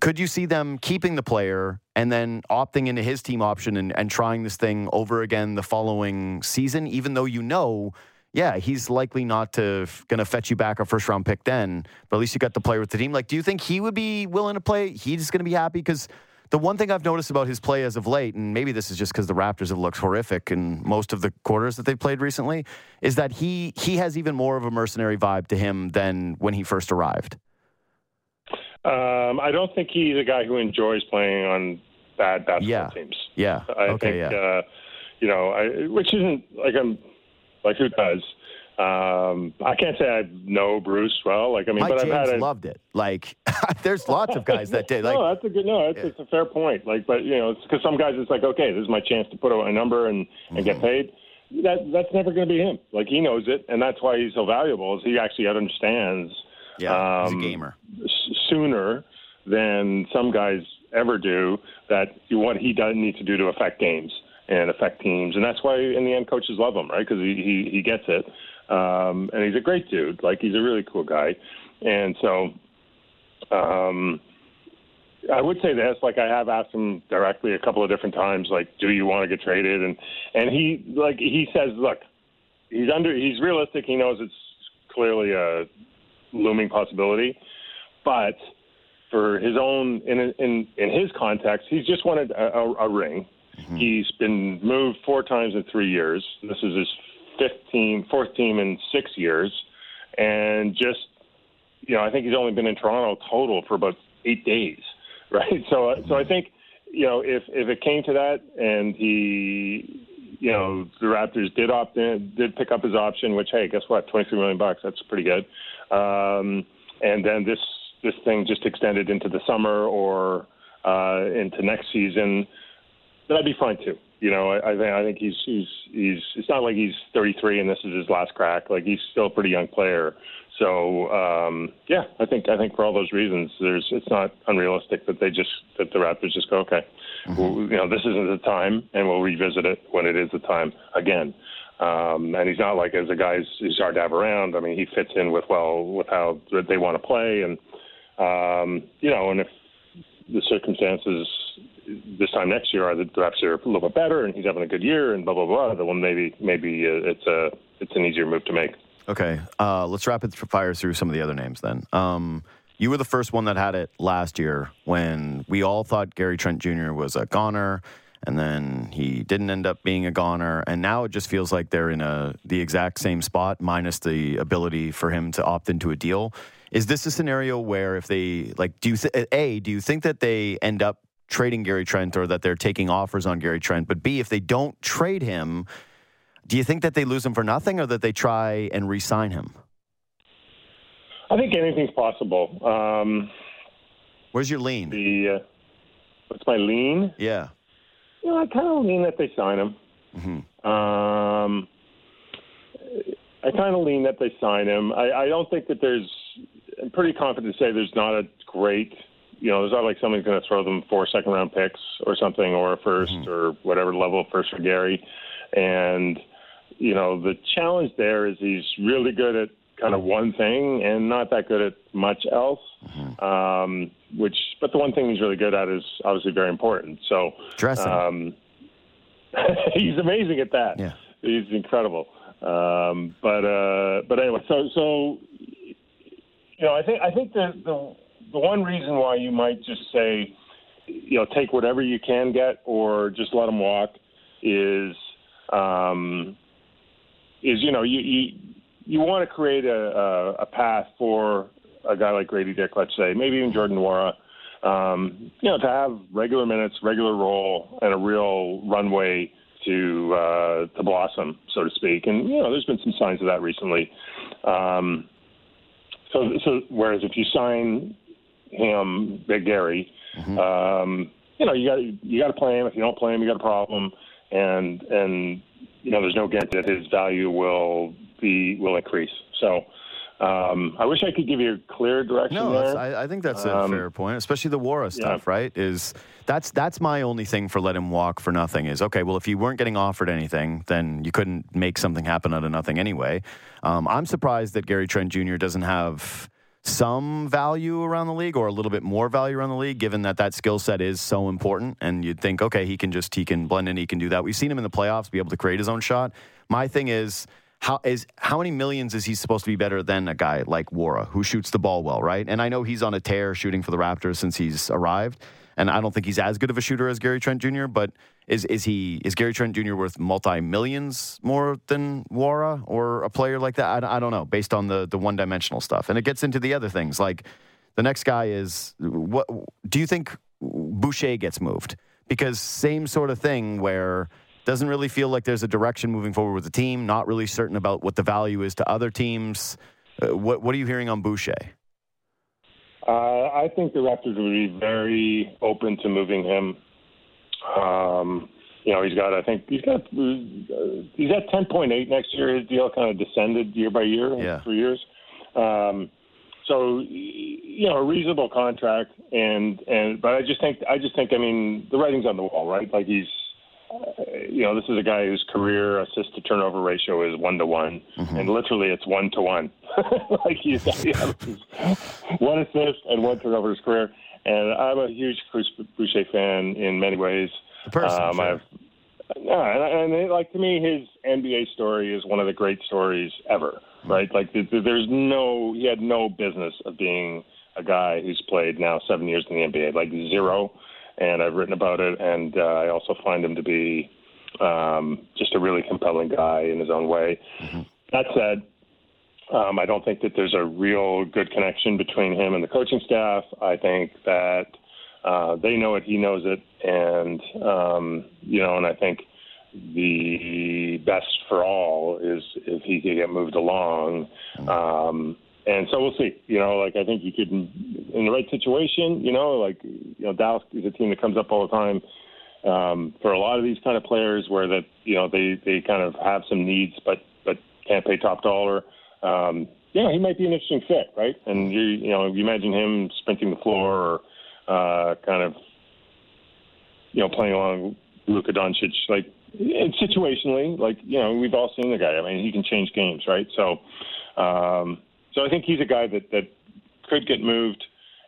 could you see them keeping the player and then opting into his team option and, and trying this thing over again the following season, even though you know, yeah, he's likely not to going to fetch you back a first round pick then, but at least you got the player with the team. Like, do you think he would be willing to play? He's going to be happy because the one thing I've noticed about his play as of late, and maybe this is just because the Raptors have looked horrific in most of the quarters that they've played recently, is that he he has even more of a mercenary vibe to him than when he first arrived. Um, I don't think he's a guy who enjoys playing on bad basketball yeah. teams. Yeah. I okay, think, yeah. uh, you know, I, which isn't like I'm like who does. Um, I can't say I know Bruce well. Like I mean, Mike but James I've had a, loved it. Like there's lots of guys that did. Like, no, that's a good no. That's, yeah. a fair point. Like, but you know, because some guys it's like, okay, this is my chance to put out a number and and mm-hmm. get paid. That that's never going to be him. Like he knows it, and that's why he's so valuable. Is he actually understands yeah, um, he's a um, gamer. sooner than some guys ever do that what he does need to do to affect games and affect teams, and that's why in the end coaches love him, right? Because he, he he gets it, um, and he's a great dude. Like he's a really cool guy, and so. Um, I would say this, like I have asked him directly a couple of different times, like, do you want to get traded? And and he like he says, look, he's under, he's realistic. He knows it's clearly a looming possibility. But for his own, in in in his context, he's just wanted a, a, a ring. Mm-hmm. He's been moved four times in three years. This is his fifth team, fourth team in six years, and just you know, I think he's only been in Toronto total for about eight days, right? So, so I think you know, if if it came to that, and he, you know, the Raptors did opt in, did pick up his option, which hey, guess what, twenty three million bucks, that's pretty good. Um, and then this this thing just extended into the summer or uh, into next season, that'd be fine too. You know, I, I think I think he's he's he's. It's not like he's 33 and this is his last crack. Like he's still a pretty young player. So um, yeah, I think I think for all those reasons, there's it's not unrealistic that they just that the Raptors just go okay, mm-hmm. well, you know this isn't the time, and we'll revisit it when it is the time again. Um, and he's not like as a guy who's, who's hard to have around. I mean, he fits in with well with how they want to play, and um, you know, and if the circumstances this time next year are that perhaps they're a little bit better, and he's having a good year, and blah blah blah, then maybe maybe uh, it's a it's an easier move to make. Okay, uh, let's rapid fire through some of the other names then. Um, you were the first one that had it last year when we all thought Gary Trent Jr. was a goner and then he didn't end up being a goner, and now it just feels like they're in a the exact same spot, minus the ability for him to opt into a deal. Is this a scenario where if they like, do you th- a do you think that they end up trading Gary Trent or that they're taking offers on Gary Trent? But b if they don't trade him, do you think that they lose him for nothing or that they try and re-sign him? I think anything's possible. Um, Where's your lean? the uh, what's my lean? Yeah. You know, I kind of lean that they sign him. Mm-hmm. Um, I kind of lean that they sign him. I, I don't think that there's. I'm pretty confident to say there's not a great. You know, there's not like someone's going to throw them four second round picks or something, or a 1st or whatever level first for Gary. And you know, the challenge there is he's really good at kind of one thing and not that good at much else. Um, which, but the one thing he's really good at is obviously very important. So Dressing. um, he's amazing at that. Yeah. He's incredible. Um, but uh, but anyway, so so you know, I think I think the the the one reason why you might just say, you know, take whatever you can get or just let them walk is um, is you know you you you want to create a, a a path for a guy like Grady Dick, let's say, maybe even Jordan Nwora, um, you know, to have regular minutes, regular role, and a real runway to uh, to blossom, so to speak. And you know, there's been some signs of that recently. Um, so, so whereas if you sign him, Big Gary, um, you know, you got you got to play him. If you don't play him, you got a problem. And and you know, there's no guarantee that his value will be will increase. So. Um, I wish I could give you a clear direction No, there. I, I think that's a Um, fair point, especially the Nwora stuff, right? Is that's that's my only thing for let him walk for nothing is okay. Well, if you weren't getting offered anything, then you couldn't make something happen out of nothing anyway. Um, I'm surprised that Gary Trent Jr. doesn't have some value around the league or a little bit more value around the league, given that that skill set is so important. And you'd think, okay, he can just he can blend in, he can do that. We've seen him in the playoffs be able to create his own shot. My thing is. How is how many millions is he supposed to be better than a guy like Nwora who shoots the ball well, right? And I know he's on a tear shooting for the Raptors since he's arrived, and I don't think he's as good of a shooter as Gary Trent Jr. But is is he is Gary Trent Jr. worth multi millions more than Nwora or a player like that? I, I don't know, based on the the one dimensional stuff, and it gets into the other things like the next guy is what do you think Boucher gets moved? Because same sort of thing where doesn't really feel like there's a direction moving forward with the team. Not really certain about what the value is to other teams. Uh, what what are you hearing on Boucher? Uh, I think the Raptors would be very open to moving him. Um, you know, he's got, I think, he's got, uh, he's at 10.8 next year. His deal kind of descended year by year, Yeah. three years. Um, so, you know, a reasonable contract, and and but I just think, I just think, I mean, the writing's on the wall, right? Like he's, you know, this is a guy whose career assist to turnover ratio is one to one, and literally it's one to one. like he's one assist and one turnover his career. And I'm a huge Chris Boucher fan in many ways. The person, um, sure. I've yeah, and, and like to me, his NBA story is one of the great stories ever. Right? Like th- th- there's no, he had no business of being a guy who's played now seven years in the NBA, like zero. And I've written about it, and uh, I also find him to be um, just a really compelling guy in his own way. That said, um, I don't think that there's a real good connection between him and the coaching staff. I think that uh, they know it, he knows it, and um, you know, and I think the best for all is if he could get moved along. Um, and so we'll see. You know, like I think you could, in the right situation, you know, like you know, Dallas is a team that comes up all the time. Um, for a lot of these kind of players, where that you know they they kind of have some needs, but but can't pay top dollar. Um, yeah, he might be an interesting fit, right? And you you know you imagine him sprinting the floor or uh, kind of you know playing along Luka Doncic, like situationally, like you know we've all seen the guy. I mean, he can change games, right? So, um, so I think he's a guy that that could get moved,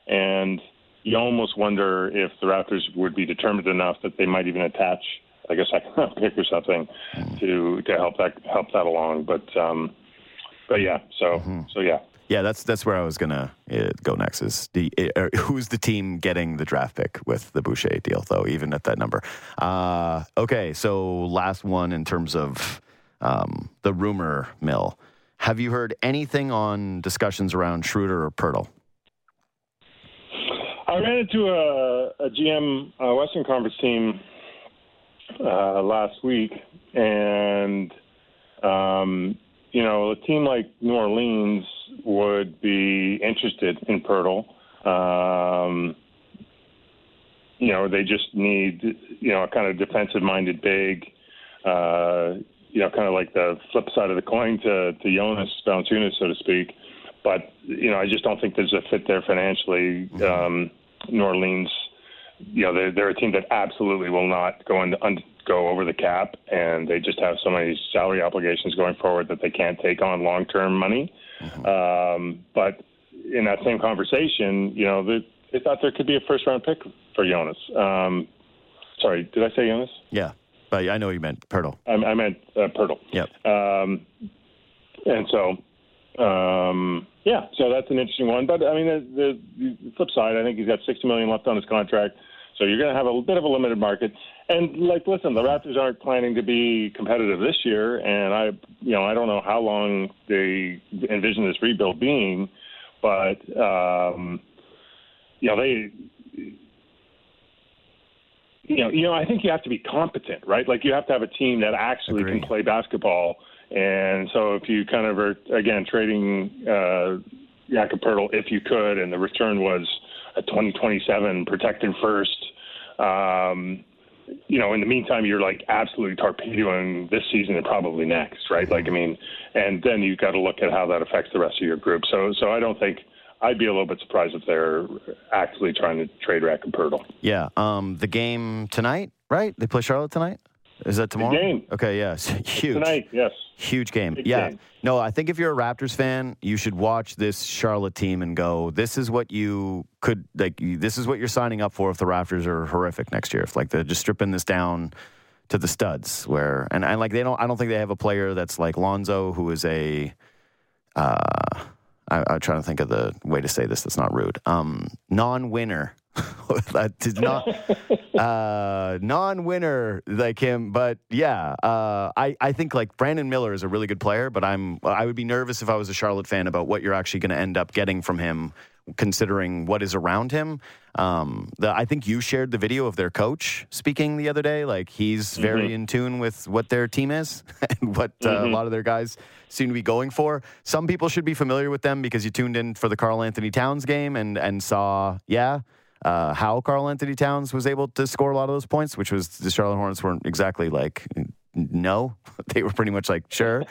and you almost wonder if the Raptors would be determined enough that they might even attach like a second round pick or something to to help that help that along. But um, but yeah, so so yeah. Yeah, that's that's where I was gonna uh, go next. Is the uh, who's the team getting the draft pick with the Boucher deal, though, even at that number. Uh, okay, so last one in terms of um, the rumor mill. Have you heard anything on discussions around Schroeder or Poeltl? I ran into a, a GM uh, Western Conference team uh, last week, and um, you know, a team like New Orleans would be interested in Poeltl. Um, you know, they just need, you know, a kind of defensive-minded big, uh, you know, kind of like the flip side of the coin to, to Jonas Valanciunas, so to speak. But, you know, I just don't think there's a fit there financially. Um, New Orleans, you know, they're, they're a team that absolutely will not go into, un, go over the cap, and they just have so many salary obligations going forward that they can't take on long-term money. Mm-hmm. Um, but in that same conversation, you know, they, they thought there could be a first-round pick for Jonas. Um, sorry, did I say Jonas? Yeah, but I know you meant Poeltl. I, I meant uh, Poeltl. Yep. Um, and so, um, yeah, so that's an interesting one. But I mean, the, the, the flip side, I think he's got 60 million left on his contract. So you're going to have a bit of a limited market. And like, listen, the Raptors aren't planning to be competitive this year, and I, you know, I don't know how long they envision this rebuild being, but um, you know, they, you know, you know, I think you have to be competent, right? Like you have to have a team that actually Agreed. can play basketball. And so if you kind of are again trading uh, Jakob Poeltl, if you could, and the return was a 2027 protected first. Um, you know, in the meantime, you're like absolutely torpedoing this season and probably next, right? Like, I mean, and then you've got to look at how that affects the rest of your group. So, so I don't think I'd be a little bit surprised if they're actively trying to trade Rack and Poeltl. Yeah. Um, the game tonight, right? They play Charlotte tonight. Is that tomorrow? Big game. Okay, yes. Huge. Tonight, yes. Huge game. Big yeah. game. No, I think if you're a Raptors fan, you should watch this Charlotte team and go, this is what you could like this is what you're signing up for if the Raptors are horrific next year. If like they're just stripping this down to the studs where and, and like they don't I don't think they have a player that's like Lonzo who is a uh I, I'm trying to think of the way to say this that's not rude. Um, non-winner. that is not uh, non-winner like him, but yeah, uh, I I think like Brandon Miller is a really good player, but I'm I would be nervous if I was a Charlotte fan about what you're actually going to end up getting from him, considering what is around him. Um, the, I think you shared the video of their coach speaking the other day. Like he's very in tune with what their team is and what uh, a lot of their guys seem to be going for. Some people should be familiar with them because you tuned in for the Karl Anthony Towns game and and saw yeah uh, how Karl Anthony Towns was able to score a lot of those points, which was the Charlotte Hornets weren't exactly like no, they were pretty much like sure.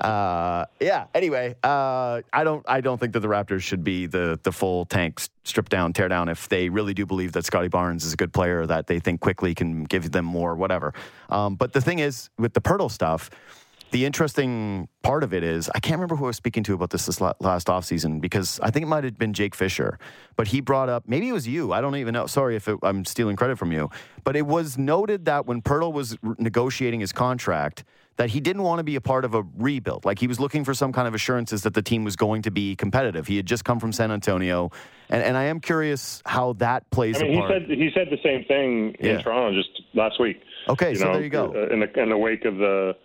uh, yeah. Anyway, uh, I don't I don't think that the Raptors should be the the full tank strip down, tear down if they really do believe that Scottie Barnes is a good player that they think quickly can give them more, whatever. Um, but the thing is with the Poeltl stuff. The interesting part of it is, I can't remember who I was speaking to about this this la- last offseason because I think it might have been Jake Fisher, but he brought up, maybe it was you. I don't even know. Sorry if it, I'm stealing credit from you. But it was noted that when Poeltl was negotiating his contract, that he didn't want to be a part of a rebuild. Like he was looking for some kind of assurances that the team was going to be competitive. He had just come from San Antonio. And, and I am curious how that plays I mean, he said he said the same thing Yeah. in Toronto just last week. Okay, so there you go. uh, In the, in the wake of the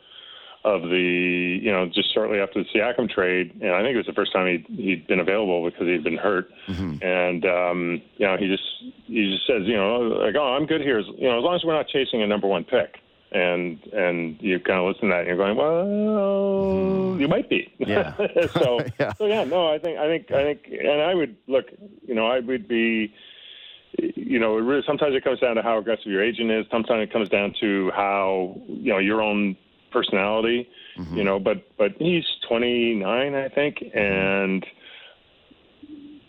of the you know just shortly after the Siakam trade, and I think it was the first time he'd, he'd been available because he'd been hurt, Mm-hmm. and um, you know he just he just says you know like oh I'm good here as, you know as long as we're not chasing a number one pick. And and you kind of listen to that, and you're going, well, you might be. Yeah. so Yeah. so yeah, no, I think I think I think, and I would look, you know, I would be you know, it really, sometimes it comes down to how aggressive your agent is. Sometimes it comes down to how you know your own personality. Mm-hmm. You know, but but he's 29, I think, and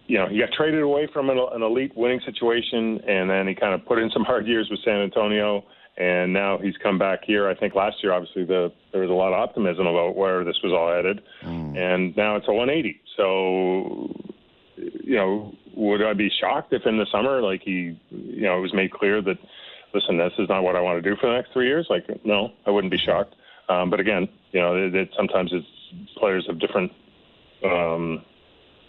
you know he got traded away from an, an elite winning situation, and then he kind of put in some hard years with San Antonio, and now he's come back here. I think last year, obviously, the there was a lot of optimism about where this was all headed, mm. and now it's a 180. So you know, would I be shocked if in the summer, like he, you know, it was made clear that, listen, this is not what I want to do for the next three years? Like, no, I wouldn't be shocked. Um, but again, you know, it, it, sometimes it's players have different, um,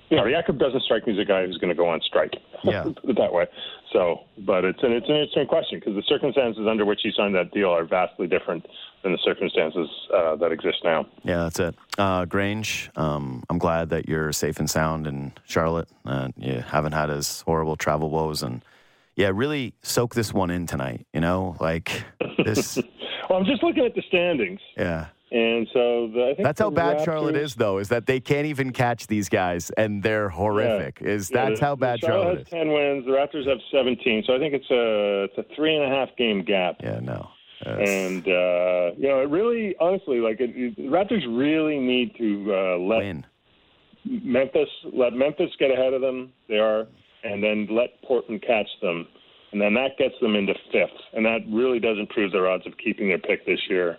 you know, Jakob doesn't strike me as a guy who's going to go on strike. Yeah. Put it that way. So, but it's an it's an interesting question because the circumstances under which he signed that deal are vastly different than the circumstances uh, that exist now. Yeah, that's it. Uh, Grange, um, I'm glad that you're safe and sound in Charlotte. Uh, you haven't had as horrible travel woes, and yeah, really soak this one in tonight. You know, like this. Well, I'm just looking at the standings, Yeah. and so the, I think That's how bad Raptors- Charlotte is, though, is that they can't even catch these guys, and they're horrific. Is Yeah, that's the- how bad the Charlotte has is? ten wins. The Raptors have 17, so I think it's a it's a three and a half game gap. Yeah, no. That's- And uh, you know, it really, honestly, like it, it, the Raptors really need to uh, let win. Memphis let Memphis get ahead of them. They are, and then let Portland catch them, and then that gets them into fifth, and that really does improve their odds of keeping their pick this year,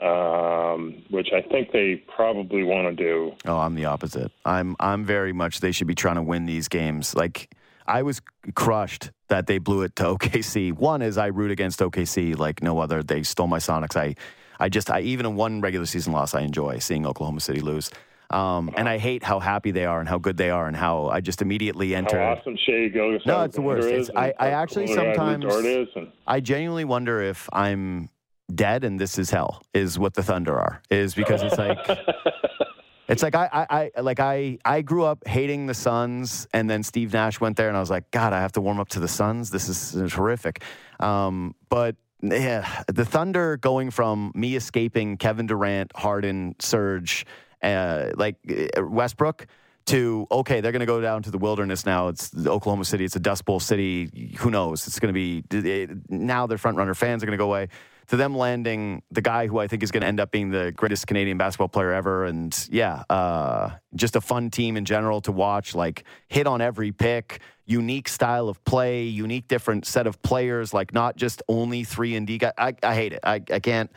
um, which I think they probably want to do. Oh, I'm the opposite. I'm I'm very much they should be trying to win these games. Like I was crushed that they blew it to OKC. One is I root against OKC like no other. They stole my Sonics. I I just I even in one regular season loss I enjoy seeing Oklahoma City lose. Um, and I hate how happy they are and how good they are and how I just immediately How enter. awesome Shai Gilgeous No, it's the worst. It's- I- I actually cool the guy Lou sometimes- and I genuinely wonder if I'm dead and this is hell. Is what the Thunder are. Is because it's like. It's like I, I, I like I I grew up hating the Suns, and then Steve Nash went there, and I was like, God, I have to warm up to the Suns. This is, this is horrific. Um, but yeah, the Thunder going from me escaping Kevin Durant, Harden, Serge, uh, like uh, Westbrook. To okay, they're going to go down to the wilderness now. It's Oklahoma City. It's a Dust Bowl city. Who knows? It's going to be now. Their front runner fans are going to go away to them landing the guy who I think is going to end up being the greatest Canadian basketball player ever. And yeah, uh, just a fun team in general to watch, like hit on every pick, unique style of play, unique different set of players, like not just only three and D guy. I, I hate it. I, I can't.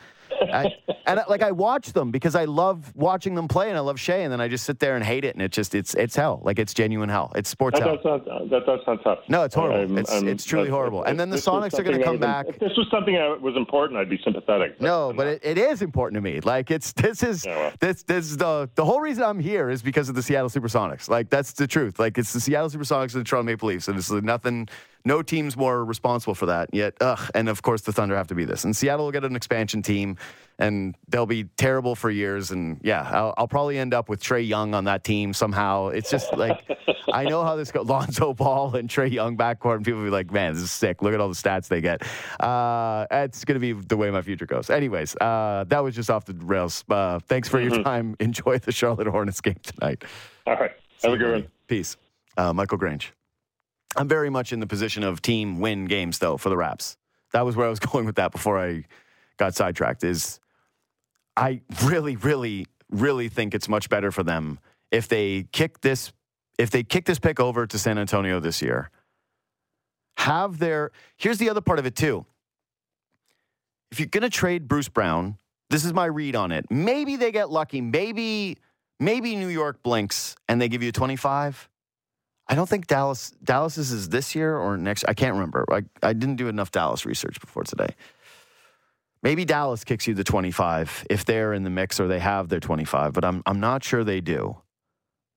I, and like I watch them because I love watching them play and I love Shai, and then I just sit there and hate it, and it just it's it's hell. Like it's genuine hell. It's sports that hell. does sound that does sound tough. No, it's horrible. I'm- It's- I'm- it's truly horrible. And then the Sonics are gonna come I back- If this was something that was important, I'd be sympathetic. No, but it, it is important to me. Like it's this is Yeah, well. this this is the the whole reason I'm here is because of the Seattle SuperSonics. Like that's the truth. Like it's the Seattle SuperSonics and the Toronto Maple Leafs, and it's nothing. No team's more responsible for that. Yet, ugh, and of course the Thunder have to be this. And Seattle will get an expansion team, and they'll be terrible for years. And yeah, I'll, I'll probably end up with Trae Young on that team somehow. It's just like I know how this goes. Lonzo Ball and Trae Young backcourt, and people will be like, "Man, this is sick. Look at all the stats they get." Uh, it's going to be the way my future goes. Anyways, uh, that was just off the rails. Uh, thanks for your time. Enjoy the Charlotte Hornets game tonight. All right. Have a good one. Peace. Uh, Michael Grange. I'm very much in the position of team win games, though, for the Raps. That was where I was going with that before I got sidetracked. Is I really, really, really think it's much better for them if they kick this if they kick this pick over to San Antonio this year. Have their here's the other part of it too. If you're gonna trade Bruce Brown, this is my read on it. Maybe they get lucky. Maybe maybe New York blinks and they give you 25. I don't think Dallas Dallas's is this year or next. I can't remember. I, I didn't do enough Dallas research before today. Maybe Dallas kicks you the 25 if they're in the mix or they have their 25, but I'm I'm not sure they do.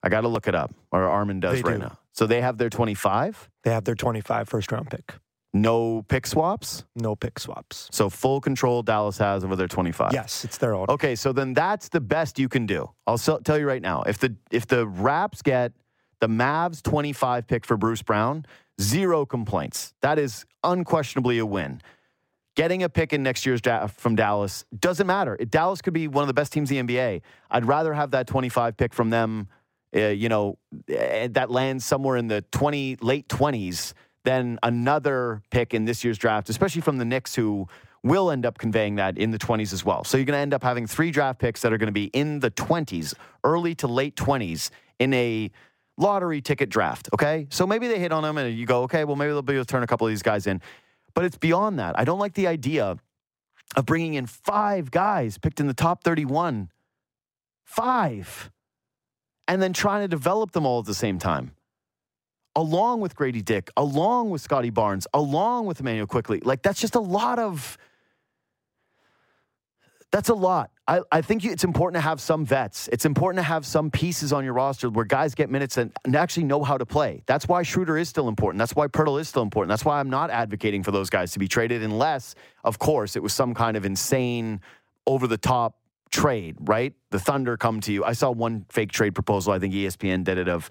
I got to look it up, or Armin does They right do. now. So they have their 25, They have their 25 first round pick. no pick swaps. No pick swaps. So full control Dallas has over their 25. Yes, it's their own. Okay, so then that's the best you can do. I'll tell you right now. If the if the Raps get the Mavs 25 pick for Bruce Brown, zero complaints. That is unquestionably a win. Getting a pick in next year's draft from Dallas doesn't matter. Dallas could be one of the best teams in the NBA. I'd rather have that 25 pick from them, uh, you know, uh, that lands somewhere in the 20 late 20s than another pick in this year's draft, especially from the Knicks who will end up conveying that in the 20s as well. So you're going to end up having three draft picks that are going to be in the 20s, early to late 20s in a lottery ticket draft. Okay. So maybe they hit on them and you go, okay, well, maybe they'll be able to turn a couple of these guys in. But it's beyond that. I don't like the idea of bringing in five guys picked in the top 31. Five. And then trying to develop them all at the same time. Along with Grady Dick, along with Scottie Barnes, along with Immanuel Quickley. Like that's just a lot of That's a lot. I, I think it's important to have some vets. It's important to have some pieces on your roster where guys get minutes and, and actually know how to play. That's why Schroeder is still important. That's why Poeltl is still important. That's why I'm not advocating for those guys to be traded unless, of course, it was some kind of insane, over the top trade, right? The Thunder come to you. I saw one fake trade proposal. I think ESPN did it of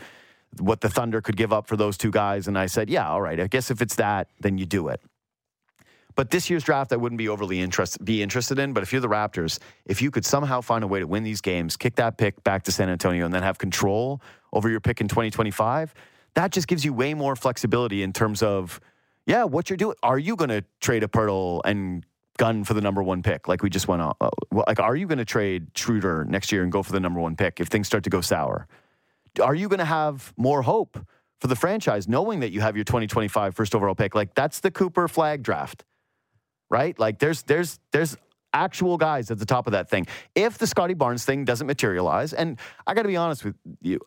what the Thunder could give up for those two guys. And I said, yeah, all right. I guess if it's that, then you do it. But this year's draft, I wouldn't be overly be interested in. But if you're the Raptors, if you could somehow find a way to win these games, kick that pick back to San Antonio, and then have control over your pick in 2025, that just gives you way more flexibility in terms of, yeah, what you're doing. Are you going to trade a Poeltl and gun for the number one pick, like we just went on? Uh, like, are you going to trade Schroeder next year and go for the number one pick if things start to go sour? Are you going to have more hope for the franchise knowing that you have your 2025 first overall pick? Like, that's the Cooper Flagg draft right? Like there's there's there's actual guys at the top of that thing. If the Scottie Barnes thing doesn't materialize, and I got to be honest with you,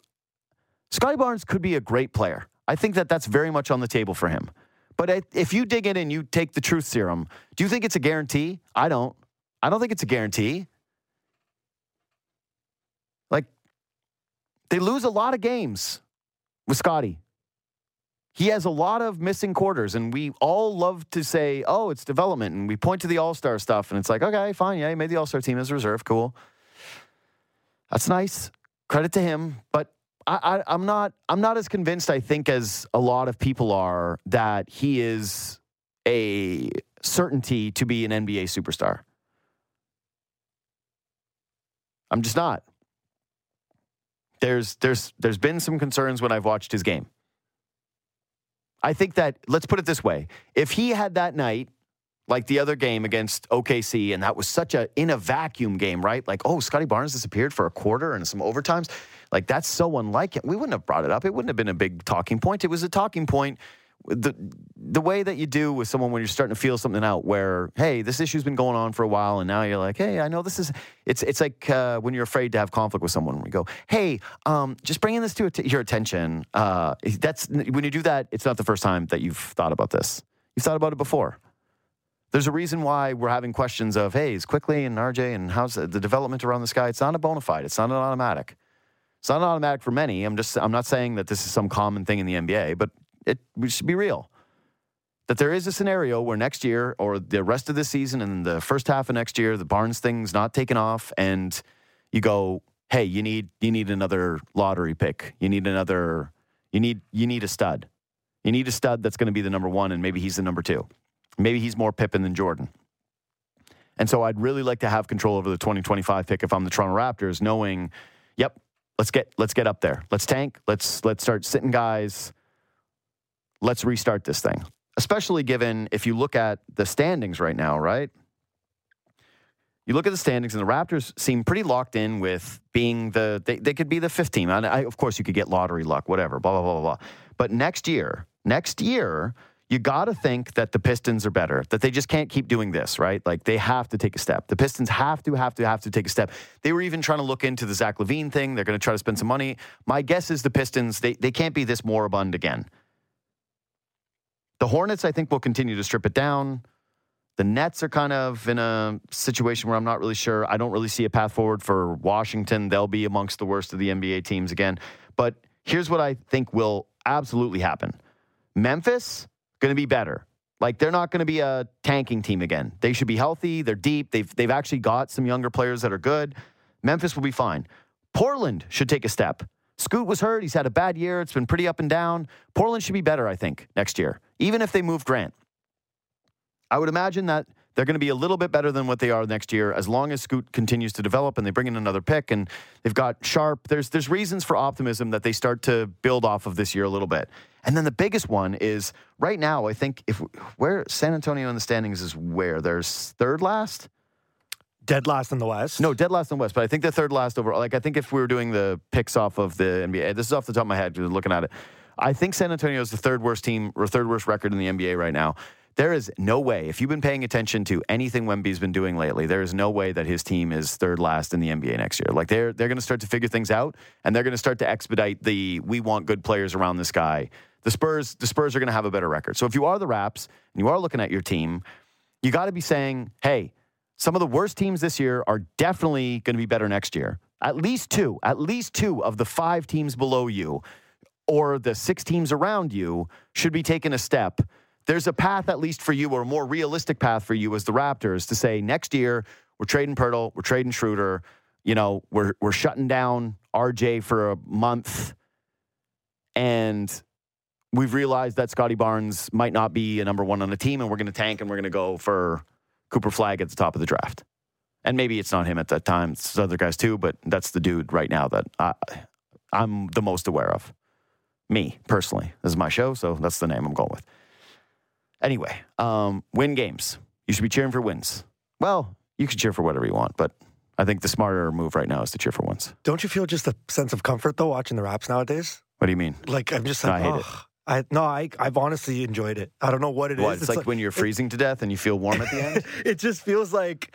Scottie Barnes could be a great player. I think that that's very much on the table for him. But if you dig in and you take the truth serum, do you think it's a guarantee? I don't. I don't think it's a guarantee. Like they lose a lot of games with Scottie. He has a lot of missing quarters, and we all love to say, "Oh, it's development," and we point to the All Star stuff, and it's like, "Okay, fine, yeah, he made the All Star team as a reserve, cool. That's nice. Credit to him." But I, I'm not, I'm not as convinced. I think as a lot of people are that he is a certainty to be an NBA superstar. I'm just not. There's, there's, there's been some concerns when I've watched his game. I think that, let's put it this way if he had that night, like the other game against OKC, and that was such a in a vacuum game, right? Like, oh, Scottie Barnes disappeared for a quarter and some overtimes. Like, that's so unlike him. We wouldn't have brought it up. It wouldn't have been a big talking point. It was a talking point. The, the way that you do with someone when you're starting to feel something out where hey this issue's been going on for a while and now you're like hey i know this is it's it's like uh, when you're afraid to have conflict with someone we go hey um, just bringing this to your attention uh, that's when you do that it's not the first time that you've thought about this. You've thought about it before. There's a reason why we're having questions of hey is Quickley and rj and how's the the development around this guy? It's not a bona fide. It's not an automatic. It's not an automatic for many. I'm just i'm not saying that this is some common thing in the nba but it we should be real that there is a scenario where next year or the rest of this season and the first half of next year the barnes thing's not taken off and you go hey you need you need another lottery pick. You need another you need you need a stud. You need a stud that's going to be the number one and maybe he's the number two. Maybe he's more Pippen than jordan. And so i'd really like to have control over the 2025 pick if i'm the toronto raptors knowing yep let's get let's get up there. Let's tank. Let's let's start sitting guys let's restart this thing. Especially given if you look at the standings right now, right? You look at the standings, and the Raptors seem pretty locked in with being the, they, they could be the fifth team. I, of course, you could get lottery luck, whatever, blah, blah, blah, blah, blah. But next year, next year, you got to think that the Pistons are better, that they just can't keep doing this, right? Like they have to take a step. The Pistons have to, have to, have to take a step. They were even trying to look into the Zach LaVine thing. They're going to try to spend some money. My guess is the Pistons, they, they can't be this moribund again. The Hornets, I think, will continue to strip it down. The Nets are kind of in a situation where I'm not really sure. I don't really see a path forward for Washington. They'll be amongst the worst of the NBA teams again. But here's what I think will absolutely happen Memphis, going to be better. Like they're not going to be a tanking team again. They should be healthy. They're deep. They've they've actually got some younger players that are good. Memphis will be fine. Portland should take a step. Scoot was hurt. He's had a bad year. It's been pretty up and down. Portland should be better, I think, next year, even if they move Grant. I would imagine that they're going to be a little bit better than what they are next year as long as Scoot continues to develop and they bring in another pick and they've got Sharpe. There's there's reasons for optimism that they start to build off of this year a little bit. And then the biggest one is right now, I think if where San Antonio in the standings is where there's third last. Dead last in the West. No, dead last in the West, but I think the third last overall. Like I think if we were doing the picks off of the NBA, this is off the top of my head, just looking at it. I think San Antonio is the third worst team or third worst record in the NBA right now. There is no way, if you've been paying attention to anything Wemby's been doing lately, there is no way that his team is third last in the NBA next year. Like they're they're going to start to figure things out, and they're going to start to expedite the we want good players around this guy. The Spurs, the Spurs are going to have a better record. So if you are the Raps and you are looking at your team, you got to be saying, hey, some of the worst teams this year are definitely going to be better next year. At least two, at least two of the five teams below you or the six teams around you should be taking a step. There's a path, at least for you, or a more realistic path for you as the Raptors to say next year we're trading Poeltl, we're trading Schroeder, you know, we're we're shutting down RJ for a month, and we've realized that Scottie Barnes might not be a number one on the team, and we're going to tank and we're going to go for Cooper Flagg at the top of the draft. And maybe it's not him at that time; it's other guys too. But that's the dude right now that I, I'm the most aware of. Me personally, this is my show, so that's the name I'm going with. Anyway, um, win games. You should be cheering for wins. Well, you can cheer for whatever you want, but I think the smarter move right now is to cheer for wins. Don't you feel just a sense of comfort though watching the Raps nowadays? What do you mean? Like I'm just No, like, I hate oh, it. I no, I I've honestly enjoyed it. I don't know what it is. What? It's, like, when you're freezing to death and you feel warm at the end. it just feels like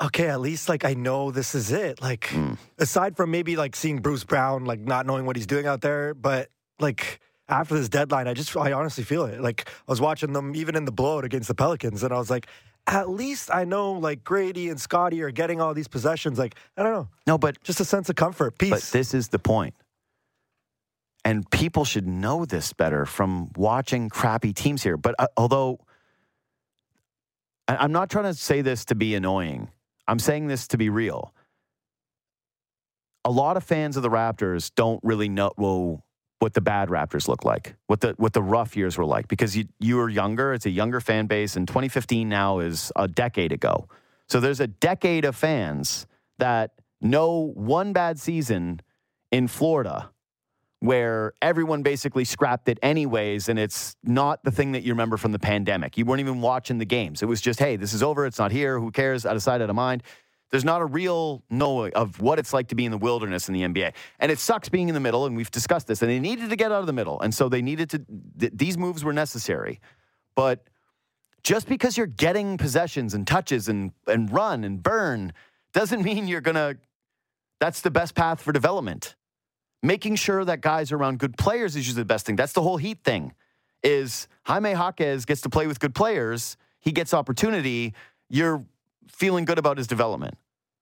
okay, at least like I know this is it. Like Hmm. aside from maybe like seeing Bruce Brown, like not knowing what he's doing out there, but like after this deadline, I just I honestly feel it. Like I was watching them even in the blowout against the Pelicans, and I was like, at least I know like Grady and Scottie are getting all these possessions. Like I don't know, No, but just a sense of comfort, peace. but this is the point. And people should know this better from watching crappy teams here. But uh, although I- I'm not trying to say this to be annoying, I'm saying this to be real. A lot of fans of the Raptors don't really know well, what the bad Raptors look like, what the what the rough years were like, because you you were younger. It's a younger fan base, and 2015 now is a decade ago. So there's a decade of fans that know one bad season in Florida where everyone basically scrapped it anyways, and it's not the thing that you remember from the pandemic. You weren't even watching the games. It was just, hey, this is over. It's not here. Who cares? Out of sight, out of mind. There's not a real knowing of what it's like to be in the wilderness in the NBA. And it sucks being in the middle, and we've discussed this. And they needed to get out of the middle. And so they needed to, th- these moves were necessary. But just because you're getting possessions and touches and, and run and burn doesn't mean you're going to, that's the best path for development making sure that guys are around good players is usually the best thing. That's the whole Heat thing. Is Jaime Jaquez gets to play with good players, he gets opportunity. You're feeling good about his development.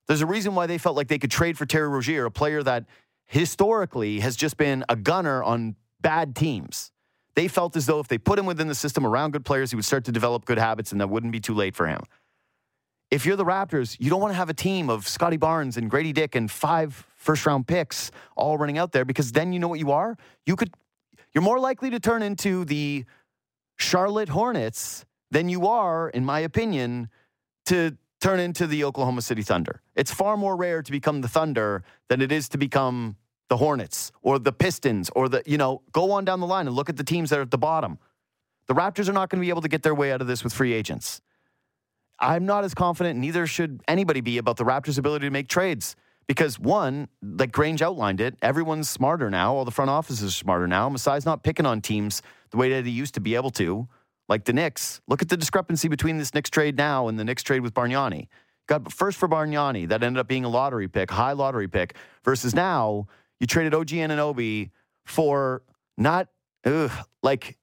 There's a reason why they felt like they could trade for Terry Rozier, a player that historically has just been a gunner on bad teams. They felt as though if they put him within the system around good players, he would start to develop good habits and that wouldn't be too late for him. If you're the Raptors, you don't want to have a team of Scottie Barnes and Gradey Dick and five first round picks all running out there because then you know what you are? You could you're more likely to turn into the Charlotte Hornets than you are, in my opinion, to turn into the Oklahoma City Thunder. It's far more rare to become the Thunder than it is to become the Hornets or the Pistons or the, you know, go on down the line and look at the teams that are at the bottom. The Raptors are not going to be able to get their way out of this with free agents. I'm not as confident, neither should anybody be, about the Raptors' ability to make trades. Because one, like Grange outlined it, everyone's smarter now. All the front offices are smarter now. Masai's not picking on teams the way that he used to be able to, like the Knicks. Look at the discrepancy between this Knicks trade now and the Knicks trade with Bargnani. Got first for Bargnani, that ended up being a lottery pick, high lottery pick, versus now you traded OG Anunoby for not ugh, like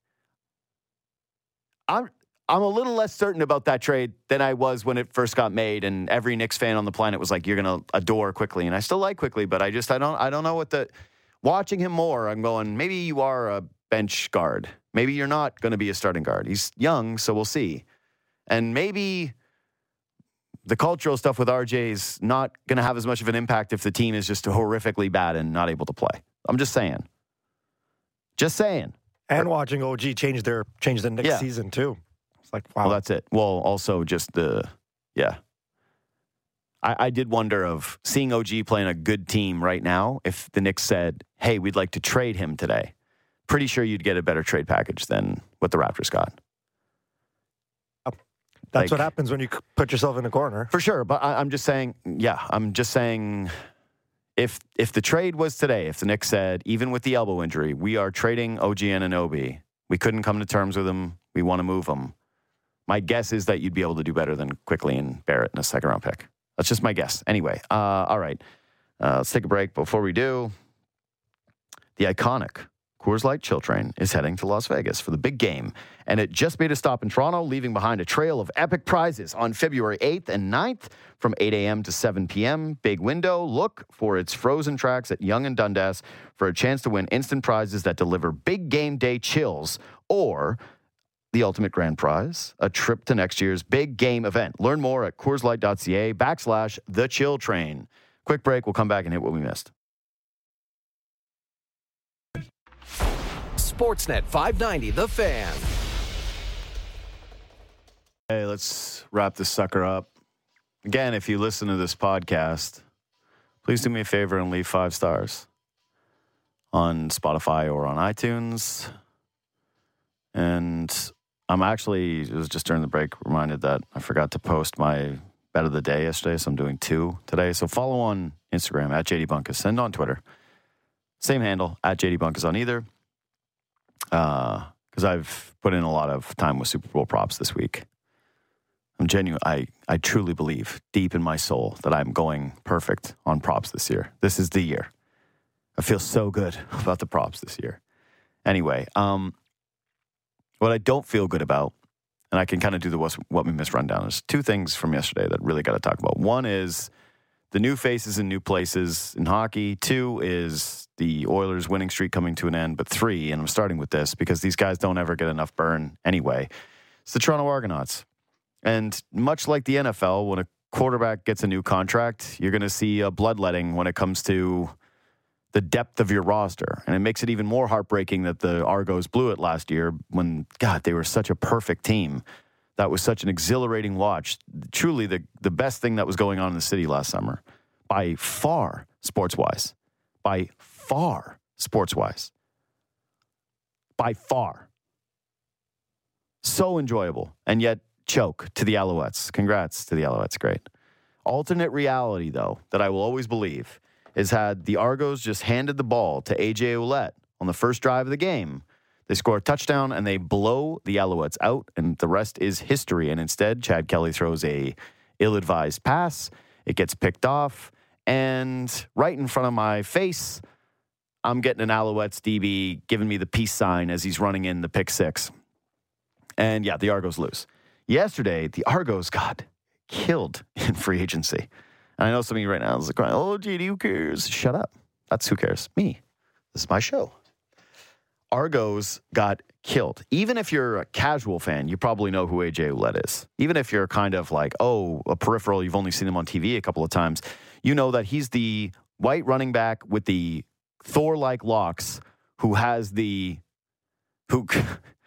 I'm I'm a little less certain about that trade than I was when it first got made, and every Knicks fan on the planet was like, "You're to adore Quickley," and I still like Quickley, but I just I don't I don't know what the watching him more. I'm going maybe you are a bench guard, maybe you're not going to be a starting guard. He's young, so we'll see, and maybe the cultural stuff with RJ is not going to have as much of an impact if the team is just horrifically bad and not able to play. I'm just saying, just saying. and watching OG change their change the next Yeah. season too. It's like wow. Well, that's it. Well, also just the yeah. I, I did wonder of seeing OG playing a good team right now. If the Knicks said, "Hey, we'd like to trade him today," pretty sure you'd get a better trade package than what the Raptors got That's what happens when you put yourself in a corner. for sure. But I, I'm just saying, yeah, I'm just saying. If if the trade was today, if the Knicks said, even with the elbow injury, we are trading OG Anunoby, we couldn't come to terms with him, we want to move him. My guess is that you'd be able to do better than Quickley and Barrett in a second round pick. That's just my guess. Anyway, uh, all right, uh, let's take a break. Before we do, the iconic Coors Light Chill Train is heading to Las Vegas for the big game, and it just made a stop in Toronto, leaving behind a trail of epic prizes on February 8th and 9th from 8 a.m. to 7 p.m. Big window. Look for its frozen tracks at Yonge and Dundas for a chance to win instant prizes that deliver big game day chills or the ultimate grand prize, a trip to next year's big game event. Learn more at CoorsLight.ca backslash the chill train. Quick break. We'll come back and hit what we missed. Sportsnet 590, The Fan. Hey, let's wrap this sucker up. Again, if you listen to this podcast, please do me a favor and leave five stars on Spotify or on iTunes. And I'm actually, it was just during the break, reminded that I forgot to post my bet of the day yesterday. So I'm doing two today. So follow on Instagram at JD Bunkis and on Twitter. Same handle at JD Bunkis on either. Because uh, I've put in a lot of time with Super Bowl props this week. I'm genuine. I, I truly believe deep in my soul that I'm going perfect on props this year. This is the year. I feel so good about the props this year. Anyway, um, what I don't feel good about, and I can kind of do the what, what we missed rundown, is two things from yesterday that really got to talk about. One is the new faces in new places in hockey. Two is the Oilers winning streak coming to an end. But three, and I'm starting with this because these guys don't ever get enough burn anyway. It's the Toronto Argonauts. And much like the NFL, when a quarterback gets a new contract, you're going to see a bloodletting when it comes to the depth of your roster. And it makes it even more heartbreaking that the Argos blew it last year when, God, they were such a perfect team. That was such an exhilarating watch. Truly the, the best thing that was going on in the city last summer, by far, sports wise. By far, sports wise. By far. So enjoyable. And yet, choke to the Alouettes. Congrats to the Alouettes. Great. Alternate reality, though, that I will always believe is had the Argos just handed the ball to AJ Ouellette on the first drive of the game. They score a touchdown and they blow the Alouettes out, and the rest is history. And instead, Chad Kelly throws a ill-advised pass. It gets picked off, and right in front of my face, I'm getting an Alouettes DB giving me the peace sign as he's running in the pick six. And yeah, the Argos lose. Yesterday, the Argos got killed in free agency. And I know some of you right now is like, oh, JD, who cares? Shut up. That's who cares. Me. This is my show. Argos got killed. Even if you're a casual fan, you probably know who AJ Ouellette is. Even if you're kind of like, oh, a peripheral, you've only seen him on TV a couple of times, you know that he's the white running back with the Thor like locks who has the who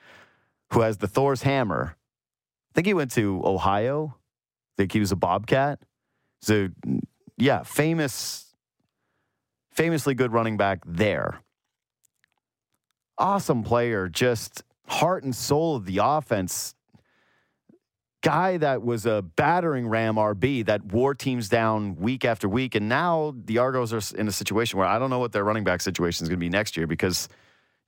who has the Thor's hammer. I think he went to Ohio. I think he was a Bobcat. So yeah, famous famously good running back there. Awesome player, just heart and soul of the offense. Guy that was a battering ram RB that wore teams down week after week. And now the Argos are in a situation where I don't know what their running back situation is going to be next year because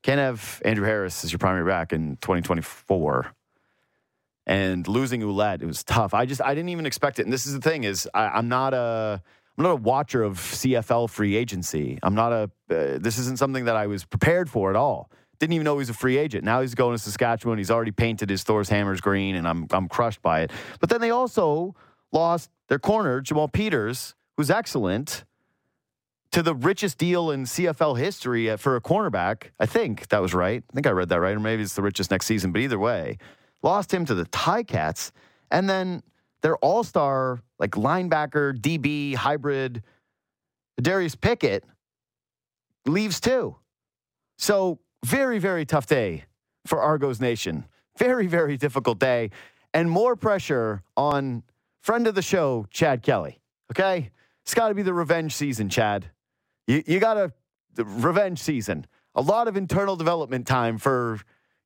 can't have Andrew Harris as your primary back in 2024 and losing Ouellette, it was tough. I just I didn't even expect it. And this is the thing is I, am not a I'm not a watcher of CFL free agency. I'm not a. Uh, this isn't something that I was prepared for at all. Didn't even know he was a free agent. Now he's going to Saskatchewan. He's already painted his Thor's hammers green, and I'm I'm crushed by it. But then they also lost their corner Jamal Peters, who's excellent, to the richest deal in CFL history uh, for a cornerback. I think that was right. I think I read that right, or maybe it's the richest next season. But either way, lost him to the Tie Cats, and then their all star, like linebacker, DB, hybrid, Darius Pickett, leaves too. So, very, very tough day for Argos Nation. Very, very difficult day. And more pressure on friend of the show, Chad Kelly. Okay? It's got to be the revenge season, Chad. You, you got to, revenge season. A lot of internal development time for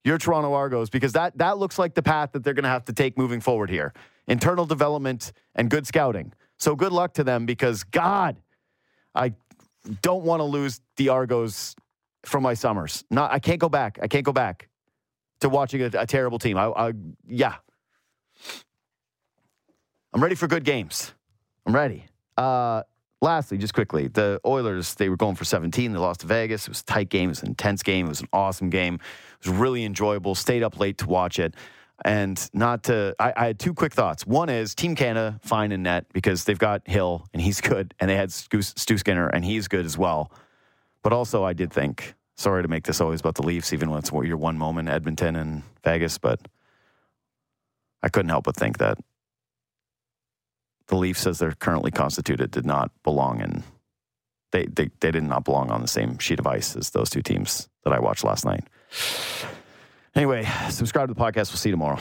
your Toronto Argos because that, that looks like the path that they're going to have to take moving forward here internal development, and good scouting. So good luck to them because, God, I don't want to lose the Argos from my summers. Not, I can't go back. I can't go back to watching a, a terrible team. I, I, yeah. I'm ready for good games. I'm ready. Uh, lastly, just quickly, the Oilers, they were going for 17. They lost to Vegas. It was a tight game. It was an intense game. It was an awesome game. It was really enjoyable. Stayed up late to watch it. And not to, I, I had two quick thoughts. One is Team Canada fine in net because they've got Hill and he's good, and they had Stu, Stu Skinner and he's good as well. But also, I did think, sorry to make this always about the Leafs, even when it's your one moment, Edmonton and Vegas, but I couldn't help but think that the Leafs, as they're currently constituted, did not belong in. They, they, they did not belong on the same sheet of ice as those two teams that I watched last night. Anyway, subscribe to the podcast. We'll see you tomorrow.